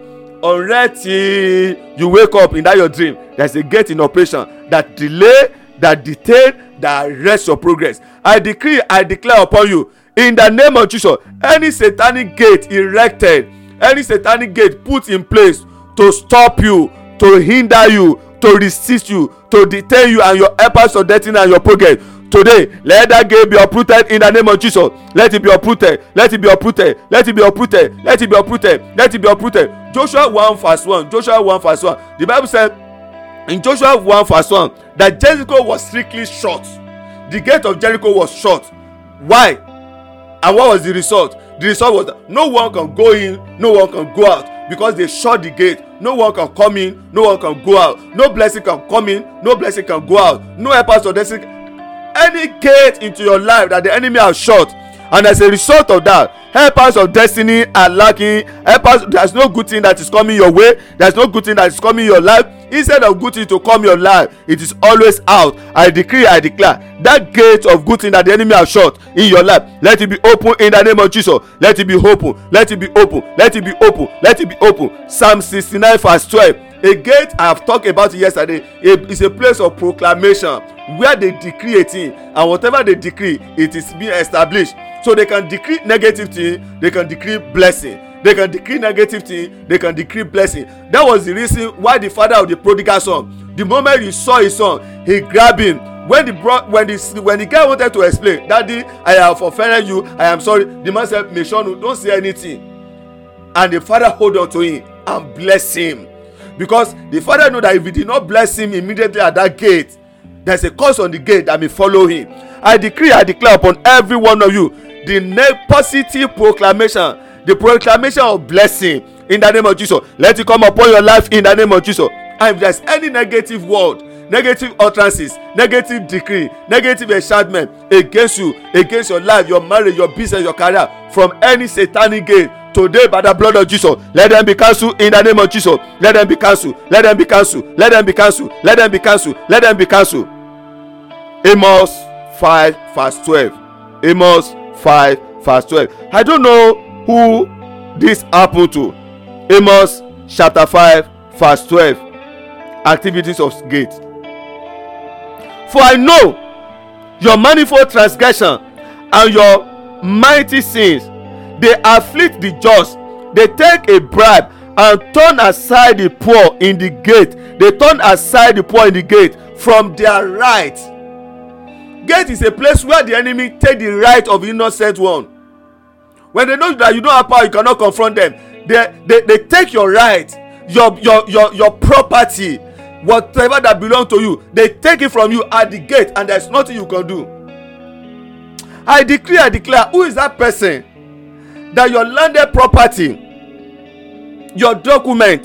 on red till you wake up in that your dream. There is a gate in operation that delay that detain that arrest your progress. I decree i declare upon you in the name of jesus any satanic gate erected any satanic gate put in place to stop you to hinder you to resist you to detain you and your helpers of destiny and your progress today let that gate be uprooted in the name of jesus. Let it be uprooted let it be uprooted let it be uprooted let it be uprooted let it be uprooted. Joshua one verse one joshua one verse one. The bible said in joshua one verse one that jericho was strictly shut. The gate of jericho was shut. Why and what was the result? The result was that no one can go in no one can go out because they shut the gate. No one can come in no one can go out. No blessing can come in no blessing can go out. No helpers or destiny. Any gate into your life that the enemy has shut and as a result of that helpers of destiny are lacking. Helpers there is no good thing that is coming your way. There is no good thing that is coming your life. Instead of good thing to come your life it is always out. I decree i declare that gate of good thing that the enemy has shut in your life let it be open in the name of jesus. Let it be open. Let it be open. Let it be open. Let it be open. Psalm sixty-nine verse twelve a gate i have talked about it yesterday a is a place of proclamation where they decree a thing and whatever they decree it is being established. So they can decree negative thing they can decree blessing. They can decree negative thing they can decree blessing. That was the reason why the father of the prodigal son the moment he saw his son he grab him. When the bro when the when the guy wanted to explain daddy i have offended you i am sorry the man said meshonu don't say anything. And the father hold on to him and bless him because the father know that if he did not bless him immediately at that gate there is a curse on the gate that may follow him. I decree i declare upon every one of you the positive proclamation the proclamation of blessing in the name of jesus. Let it come upon your life in the name of jesus. And if there is any negative word negative utterances negative decree negative enchantment against you against your life your marriage your business your career from any satanic gate today by the blood of jesus let them be cancelled in the name of jesus. Let them be cancelled. Let them be cancelled. Let them be cancelled. Let them be cancelled. Let them be cancelled. Amos five verse twelve. Amos five verse twelve. I don't know who this happen to. Amos chapter five verse twelve. Activities of gate. For i know your manifold transgression and your mighty sins they afflict the just. They take a bribe and turn aside the poor in the gate. They turn aside the poor in the gate from their right. Gate is a place where the enemy take the right of innocent one. When they know that you don't have power you cannot confront them. They they they take your right your your your your property whatever that belong to you. They take it from you at the gate and there is nothing you can do. I declare i declare who is that person that your landed property your document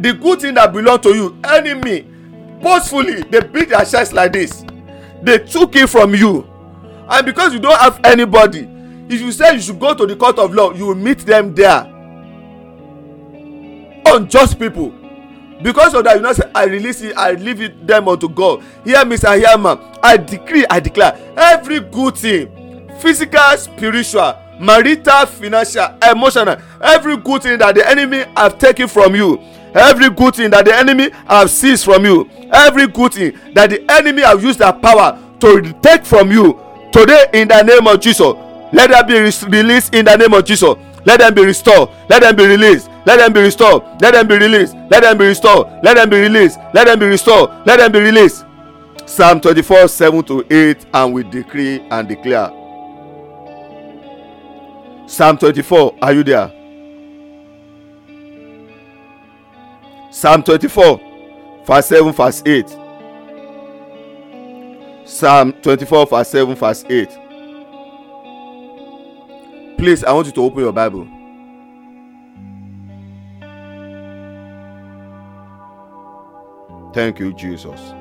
the good thing that belong to you enemy boastfully they beat their chest like this. They took it from you. And because you don't have anybody if you say you should go to the court of law you will meet them there. Unjust people. Because of that you know say i release it i leave it them unto god. Hear me sir hear ma i decree i declare every good thing physical spiritual marital financial emotional. Every good thing that the enemy have taken from you every good thing that the enemy have seized from you every good thing that the enemy have used their power to take from you today in the name of jesus let them be released in the name of jesus. Let them be restored. Let them be released. Let them be restored. Let them be released. Let them be restored. Let them be released. Let them be restored. Let them be released. Psalm twenty-four seven to eight and we decree and declare psalm twenty-four are you there? Psalm twenty-four verse seven verse eight. Psalm twenty-four verse seven verse eight. Please i want you to open your bible. Thank you jesus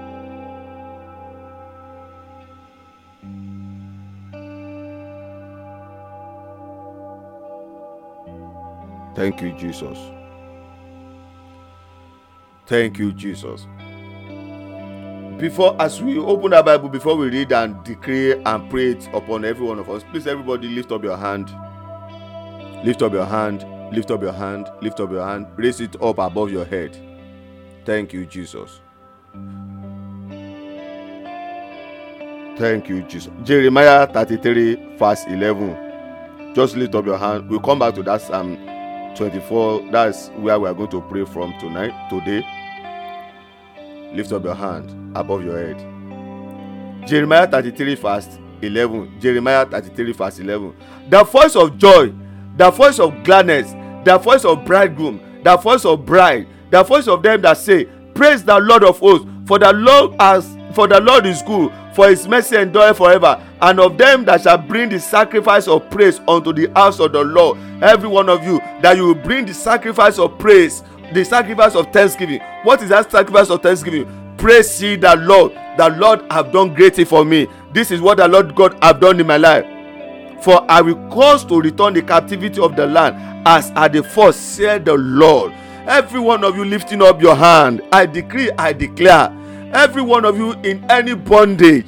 thank you jesus. Thank you jesus. Before as we open our bible before we read and decree and pray it upon every one of us please everybody lift up your hand. Lift up your hand. Lift up your hand. Lift up your hand. Raise it up above your head. Thank you jesus. Thank you jesus. Jeremiah thirty-three verse eleven. Just lift up your hand. We'll come back to that psalm twenty-four that's where we are going to pray from tonight today. Lift up your hand above your head. Jeremiah thirty-three verse eleven. Jeremiah thirty-three verse eleven. The voice of joy the voice of gladness the voice of bridegroom the voice of bride the voice of them that say praise the lord of hosts for the lord has for the lord is good for his mercy endure forever and of them that shall bring the sacrifice of praise unto the house of the lord. Every one of you that you will bring the sacrifice of praise the sacrifice of thanksgiving. What is that sacrifice of thanksgiving? Praise ye the lord. The lord have done great thing for me. This is what the lord god have done in my life. For i will cause to return the captivity of the land as at the first said the lord. Every one of you lifting up your hand i decree i declare every one of you in any bondage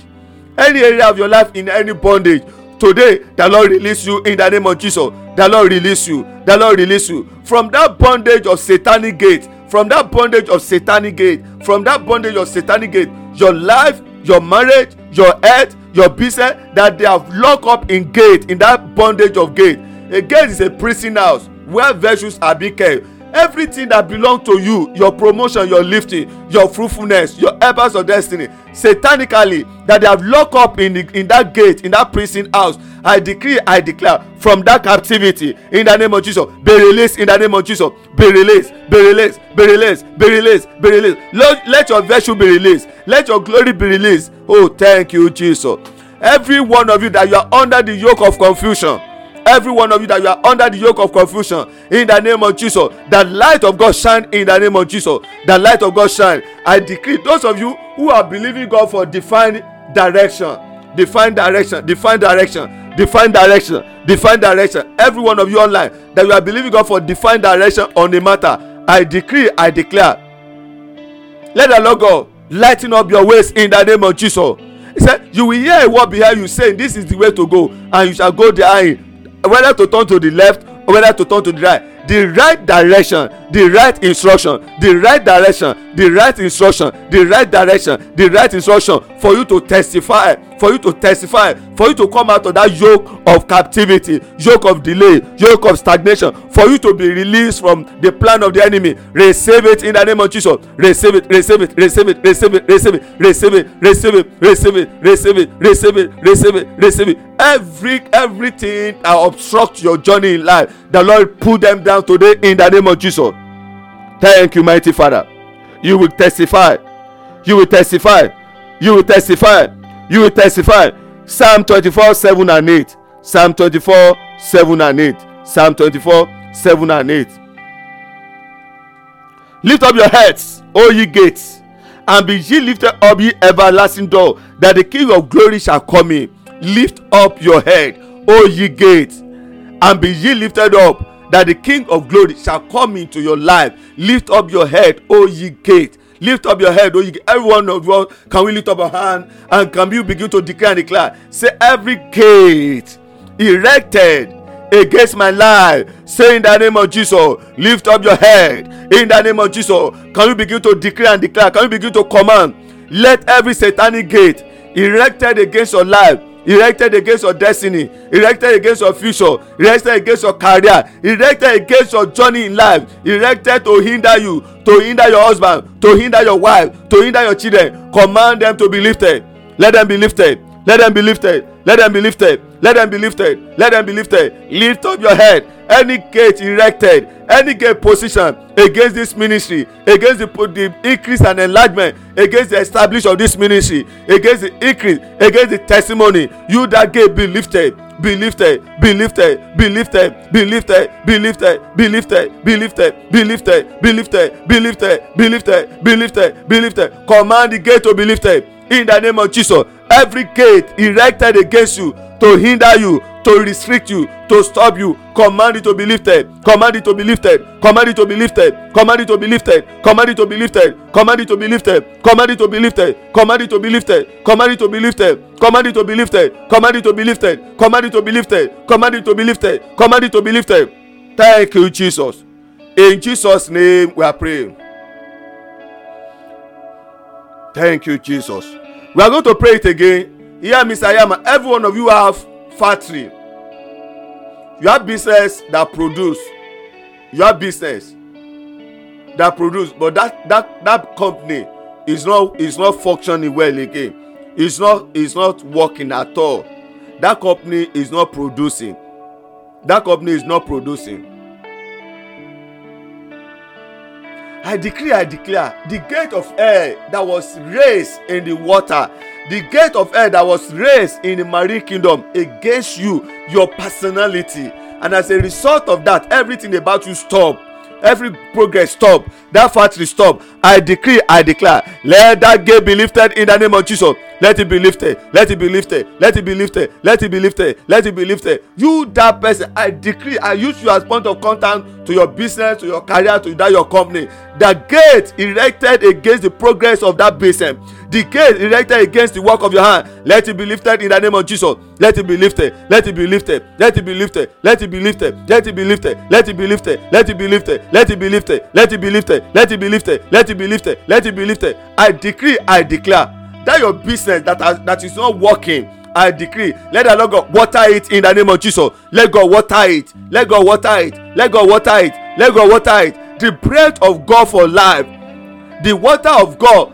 any area of your life in any bondage today the lord release you in the name of jesus. The lord release you. The lord release you. From that bondage of satanic gate from that bondage of satanic gate from that bondage of satanic gate your life your marriage your health your business that they have locked up in gate in that bondage of gate. A gate is a prison house where virtues are being kept everything that belong to you your promotion your lifting your fruitfulness your helpers of destiny satanically that they have locked up in the in that gate in that prison house i decree i declare from that captivity in the name of jesus be released in the name of jesus be released be released be released be released be released. Let, let your virtue be released. Let your glory be released. Oh thank you jesus. Every one of you that you are under the yoke of confusion every one of you that you are under the yoke of confusion in the name of jesus the light of god shine in the name of jesus. The light of god shine. I decree those of you who are believing god for divine direction divine direction divine direction divine direction divine direction. Every one of you online that you are believing god for divine direction on the matter i decree i declare let the lord god lighten up your ways in the name of jesus. He said you will hear a word behind you saying this is the way to go and you shall go there whether to turn to the left or whether to turn to the right the right direction the right instruction the right direction the right instruction the right direction the right instruction for you to testify for you to testify for you to come out of that yoke of captivity yoke of delay yoke of stagnation for you to be released from the plan of the enemy receive it in the name of jesus receive it receive it receive it receive it receive it receive it receive it receive it receive it receive it receive it receive it every everything that obstruct your journey in life the lord put them down today in the name of jesus thank you mighty father you will testify you will testify you will testify you will testify. Psalm twenty-four seven and eight. Psalm twenty-four seven and eight. Psalm twenty-four seven and eight. Lift up your heads o ye gates and be ye lifted up ye everlasting door that the king of glory shall come in. Lift up your head o ye gates and be ye lifted up that the king of glory shall come into your life. Lift up your head o ye gate lift up your head oh, o ye gate everyone of you can we lift up our hand and can you begin to declare and declare? Say every gate erected against my life say in the name of jesus lift up your head in the name of jesus can you begin to declare and declare? Can you begin to command? Let every satanic gate erected against your life erected against your destiny erected against your future erected against your career erected against your journey in life erected to hinder you to hinder your husband to hinder your wife to hinder your children command them to be lifted. Let them be lifted. Let them be lifted let them be lifted let them be lifted let them be lifted lift up your head any gate erected any gate position against this ministry against the the increase and enlargement against the establish of this ministry against the increase against the testimony you that gate be lifted be lifted be lifted be lifted be lifted be lifted be lifted be lifted be lifted be lifted be lifted be lifted be lifted be lifted command the gate to be lifted in the name of jesus every gate erected against you to hinder you to restrict you to stop you command it to be lifted command it to be lifted command it to be lifted command it to be lifted command it to be lifted command it to be lifted command it to be lifted command it to be lifted command it to be lifted command it to be lifted command it to be lifted command it to be lifted command it to be lifted command it to be lifted thank you jesus in jesus name we are praying thank you jesus we are going to pray it again. Here mr yama every one of you have factory. You have business that produce. You have business that produce but that that that company is not is not functioning well again. It's not it's not working at all. That company is not producing. That company is not producing i declare i declare the gate of air that was raised in the water the gate of air that was raised in the marine kingdom against you your personality. And as a result of that everything about you stop. Every progress stop. That factory stop. I decree i declare let that gate be lifted in the name of jesus let it be lifted let it be lifted let it be lifted let it be lifted let it be lifted you that person i decree i use you as point of contact to your business to your career to that your company the gate erected against the progress of that business the gate erected against the work of your hand let it be lifted in the name of jesus let it be lifted let it be lifted let it be lifted let it be lifted let it be lifted let it be lifted let it be lifted let it be lifted let it be lifted let it be lifted let it be lifted let it be lifted i decree i declare that your business that has that is not working i decree let the lord god water it in the name of jesus. Let god water it. Let god water it. Let god water it. Let god water it. The breath of god for life. The water of god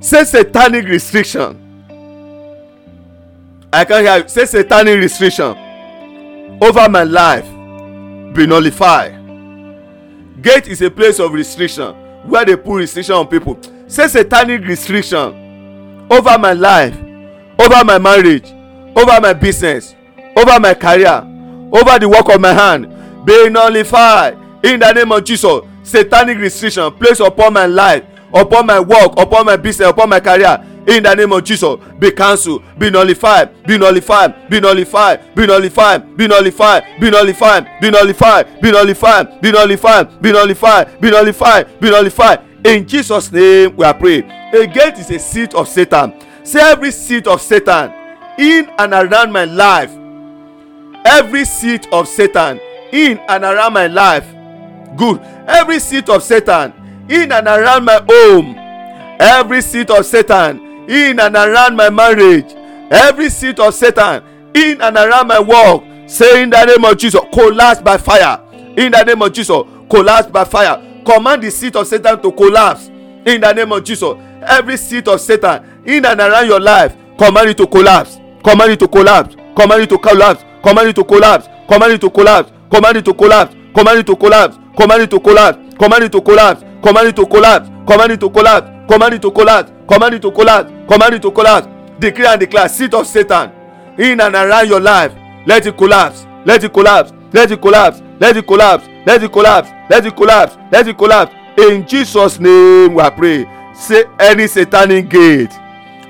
say satanic restriction. I can hear you. Say satanic restriction over my life be nullified. Gate is a place of restriction where they put restriction on people. Say satanic restriction over my life over my marriage over my business over my career over the work of my hand be nullified. In the name of jesus satanic restriction placed upon my life upon my work upon my business upon my career in the name of jesus be cancelled be nullified be nullified be nullified be nullified be nullified be nullified be nullified be nullified be nullified be nullified be nullified be nullified in jesus name we are praying a gate is a seat of satan say every seat of satan in and around my life every seat of satan in and around my life good every seat of satan in and around my home every seat of satan in and around my marriage every seat of satan in and around my work say in the name of jesus collapse by fire in the name of jesus collapse by fire command the seat of satan to collapse in the name of jesus every seat of satan in and around your life command it to collapse command it to collapse command it to collapse command it to collapse command it to collapse command it to collapse command it to collapse command it to collapse command it to collapse command it to collapse command it to collapse command it to collapse command it to collapse command it to collapse. Decree and declare seat of satan in and around your life. Let it collapse let it collapse let it collapse let it collapse let it collapse let it collapse let it collapse. In jesus name we pray say any satanic gate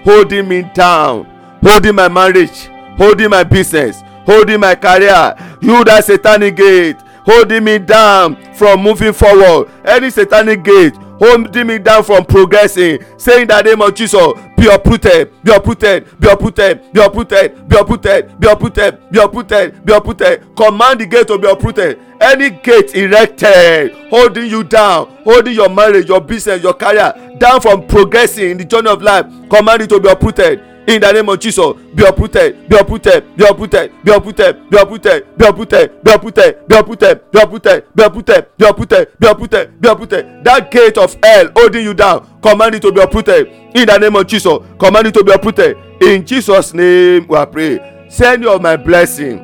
holding me down holding my marriage holding my business holding my career you that satanic gate holding me down from moving forward. Any satanic gate holding me down from progressing say in the name of jesus be uprooted be uprooted be uprooted be uprooted be uprooted be uprooted be uprooted be uprooted. Command the gate to be uprooted. Any gate erected holding you down holding your marriage your business your career down from progressing in the journey of life command it to be uprooted in the name of jesus be uprooted be uprooted be uprooted be uprooted be uprooted be uprooted be uprooted be uprooted be uprooted be uprooted be uprooted be uprooted be uprooted that gate of hell holding you down command it to be uprooted in the name of jesus command it to be uprooted in jesus name we pray send your my blessing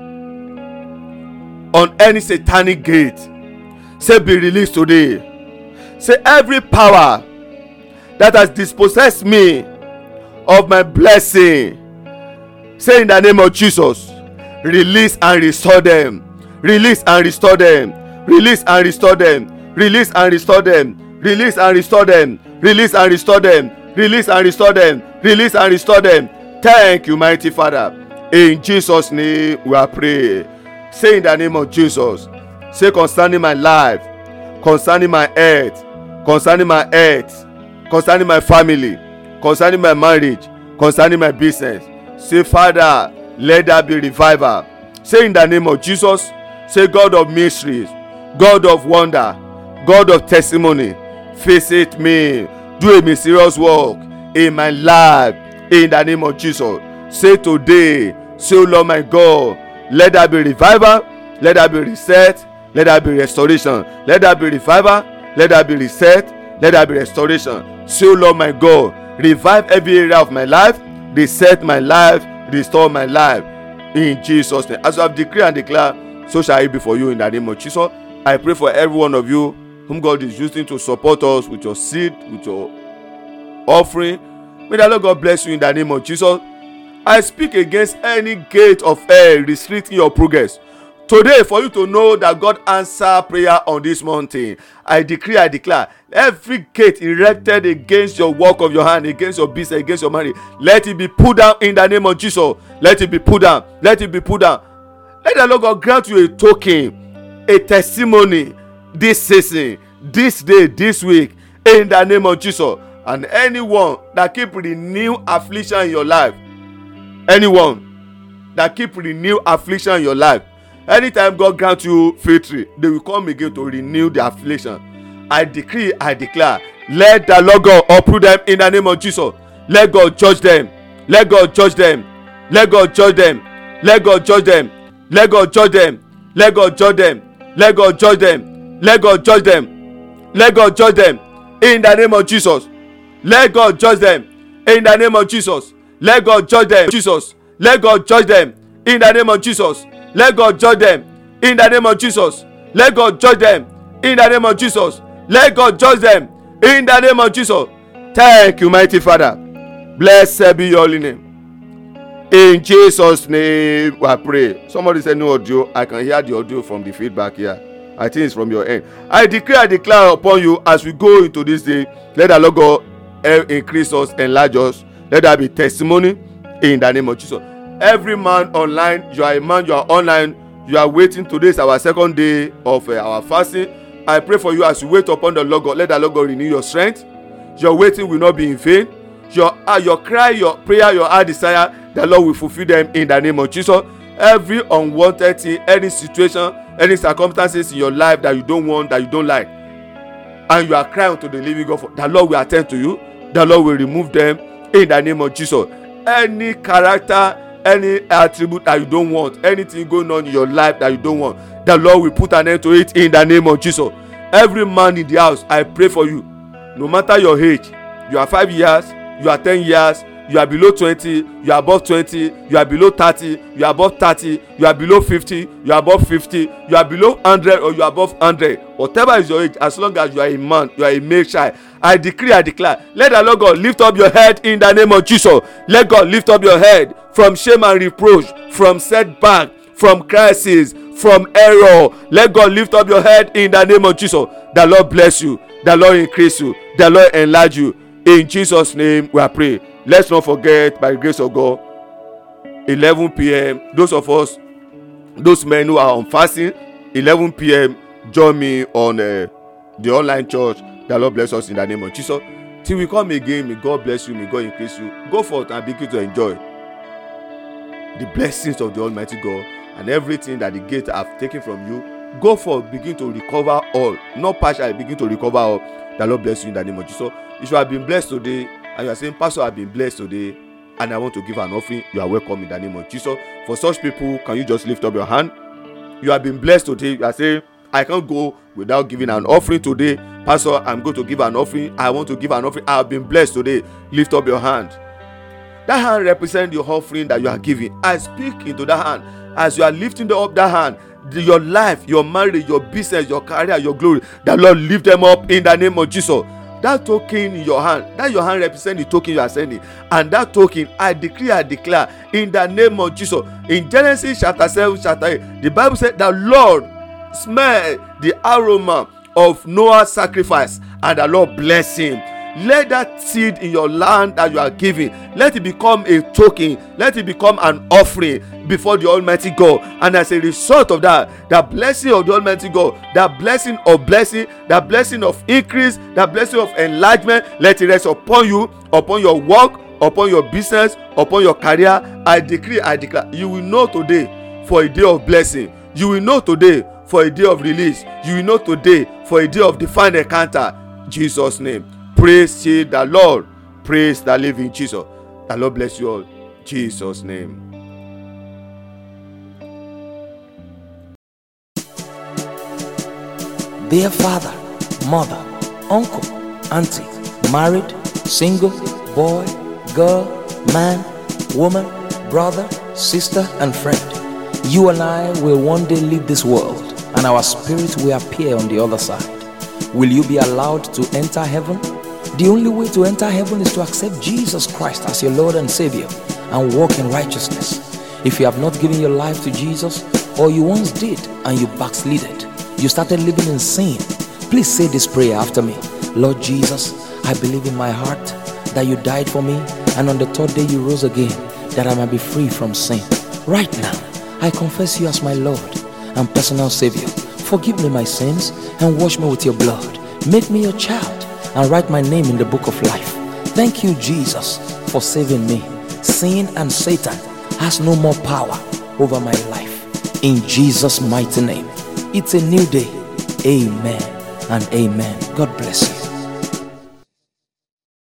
on any satanic gate say be released today say every power that has dispossessed me of my blessing. Say in the name of Jesus, release and restore them. Release and restore them. Release and restore them. Release and restore them. Release and restore them. Release and restore them. Release and restore them. Release and restore them. Thank you, mighty Father. In Jesus' name we are praying. Say in the name of Jesus. Say concerning my life, concerning my health, concerning my health, concerning my family, concerning my marriage concerning my business. Say father let there be revival. Say in the name of jesus. Say god of mysteries god of wonder god of testimony visit me. Do a mysterious work in my life in the name of jesus. Say today say o lord my god let there be revival let there be reset let there be restoration let there be revival let there be reset let there be restoration. Say o lord my god revive every area of my life reset my life restore my life. In jesus name. As you have decree and declared so shall it be for you in the name of jesus. I pray for every one of you whom god is using to support us with your seed with your offering. May the lord god bless you in the name of jesus. I speak against any gate of hell restricting your progress today for you to know that god answer prayer on this mountain i decree i declare every gate erected against your work of your hand against your business against your marriage let it be put down in the name of jesus. Let it be put down. Let it be put down. Let the lord god grant you a token a testimony this season this day this week in the name of jesus. And anyone that keep renew affliction in your life anyone that keep renew affliction in your life anytime god grant you victory they will come again to renew the affliction i decree i declare let the lord god uproot them in the name of jesus let god judge them let god judge them let god judge them let god judge them let god judge them let god judge them let god judge them let god judge them let god judge them in the name of jesus let god judge them in the name of jesus let god judge them jesus let god judge them in the name of jesus let god judge them. In the name of jesus. Let god judge them. In the name of jesus. Let god judge them. In the name of jesus. Thank you mighty father. Blessed be your holy name. In jesus name we pray. Somebody say no audio. I can hear the audio from the feedback here. I think it's from your end. I declare i declare upon you as we go into this day let the lord god eh, increase us enlarge us. Let there be testimony in the name of jesus every man online you are a man you are online you are waiting. Today is our second day of uh, our fasting. I pray for you as you wait upon the lord god. Let the lord god renew your strength. Your waiting will not be in vain. Your uh, your cry your prayer your heart desire the lord will fulfil them in the name of jesus. Every unwanted thing any situation any circumstances in your life that you don't want that you don't like and you are crying to the living god for the lord will attend to you. The lord will remove them in the name of jesus. Any character any attribute that you don't want anything going on in your life that you don't want the lord will put an end to it in the name of jesus. Every man in the house i pray for you. No matter your age you are five years you are ten years you are below twenty you are above twenty you are below thirty you are above thirty you are below fifty you are above fifty you are below hundred or you are above hundred whatever is your age as long as you are a man you are a male child i decree i declare let the lord god lift up your head in the name of jesus let god lift up your head from shame and reproach from setback from crisis from error let god lift up your head in the name of jesus the lord bless you the lord increase you the lord enlarge you in jesus name we are pray let's not forget by the grace of god eleven pm those of us those men who are on fasting eleven pm join me on uh, the online church. The lord bless us in the name of jesus. Till we come again may god bless you may god increase you. Go forth and begin to enjoy the blessings of the almighty god and everything that the gate have taken from you. Go forth begin to recover all. Not partially begin to recover all. The lord bless you in the name of jesus. If you have been blessed today and you are saying pastor i have been blessed today and i want to give an offering. You are welcome in the name of jesus. For such people can you just lift up your hand? You have been blessed today. You are saying i can't go without giving an offering today. Pastor i'm going to give an offering. I want to give an offering. I have been blessed today. Lift up your hand. That hand represent your offering that you are giving. I speak into that hand. As you are lifting up that hand your life your marriage your business your career your glory the lord lift them up in the name of jesus that token in your hand that your hand represent the token you are sending. And that token i decree i declare in the name of jesus. In genesis chapter seven chapter eight the bible said the lord smell the aroma of noah's sacrifice and the lord bless him let that seed in your land that you are giving let it become a token let it become an offering before the almighty god. And as a result of that the blessing of the almighty god the blessing of blessing the blessing of increase the blessing of enlargement let it rest upon you upon your work upon your business upon your career. I decree i declare you will know today for a day of blessing. You will know today for a day of release. You will know today for a day of divine encounter. Jesus name praise ye the lord praise the living jesus the lord bless you all jesus name. Dear father, mother, uncle, auntie, married, single, boy, girl, man, woman, brother, sister, and friend. You and I will one day leave this world, and our spirit will appear on the other side. Will you be allowed to enter heaven? The only way to enter heaven is to accept Jesus Christ as your Lord and Savior and walk in righteousness. If you have not given your life to Jesus, or you once did and you backslided, you started living in sin, please say this prayer after me. Lord Jesus, I believe in my heart that you died for me, and on the third day you rose again, that I might be free from sin. Right now, I confess you as my Lord and personal Savior. Forgive me my sins and wash me with your blood. Make me your child and write my name in the book of life. Thank you, Jesus, for saving me. Sin and Satan has no more power over my life. In Jesus' mighty name. It's a new day. Amen and amen. God bless you.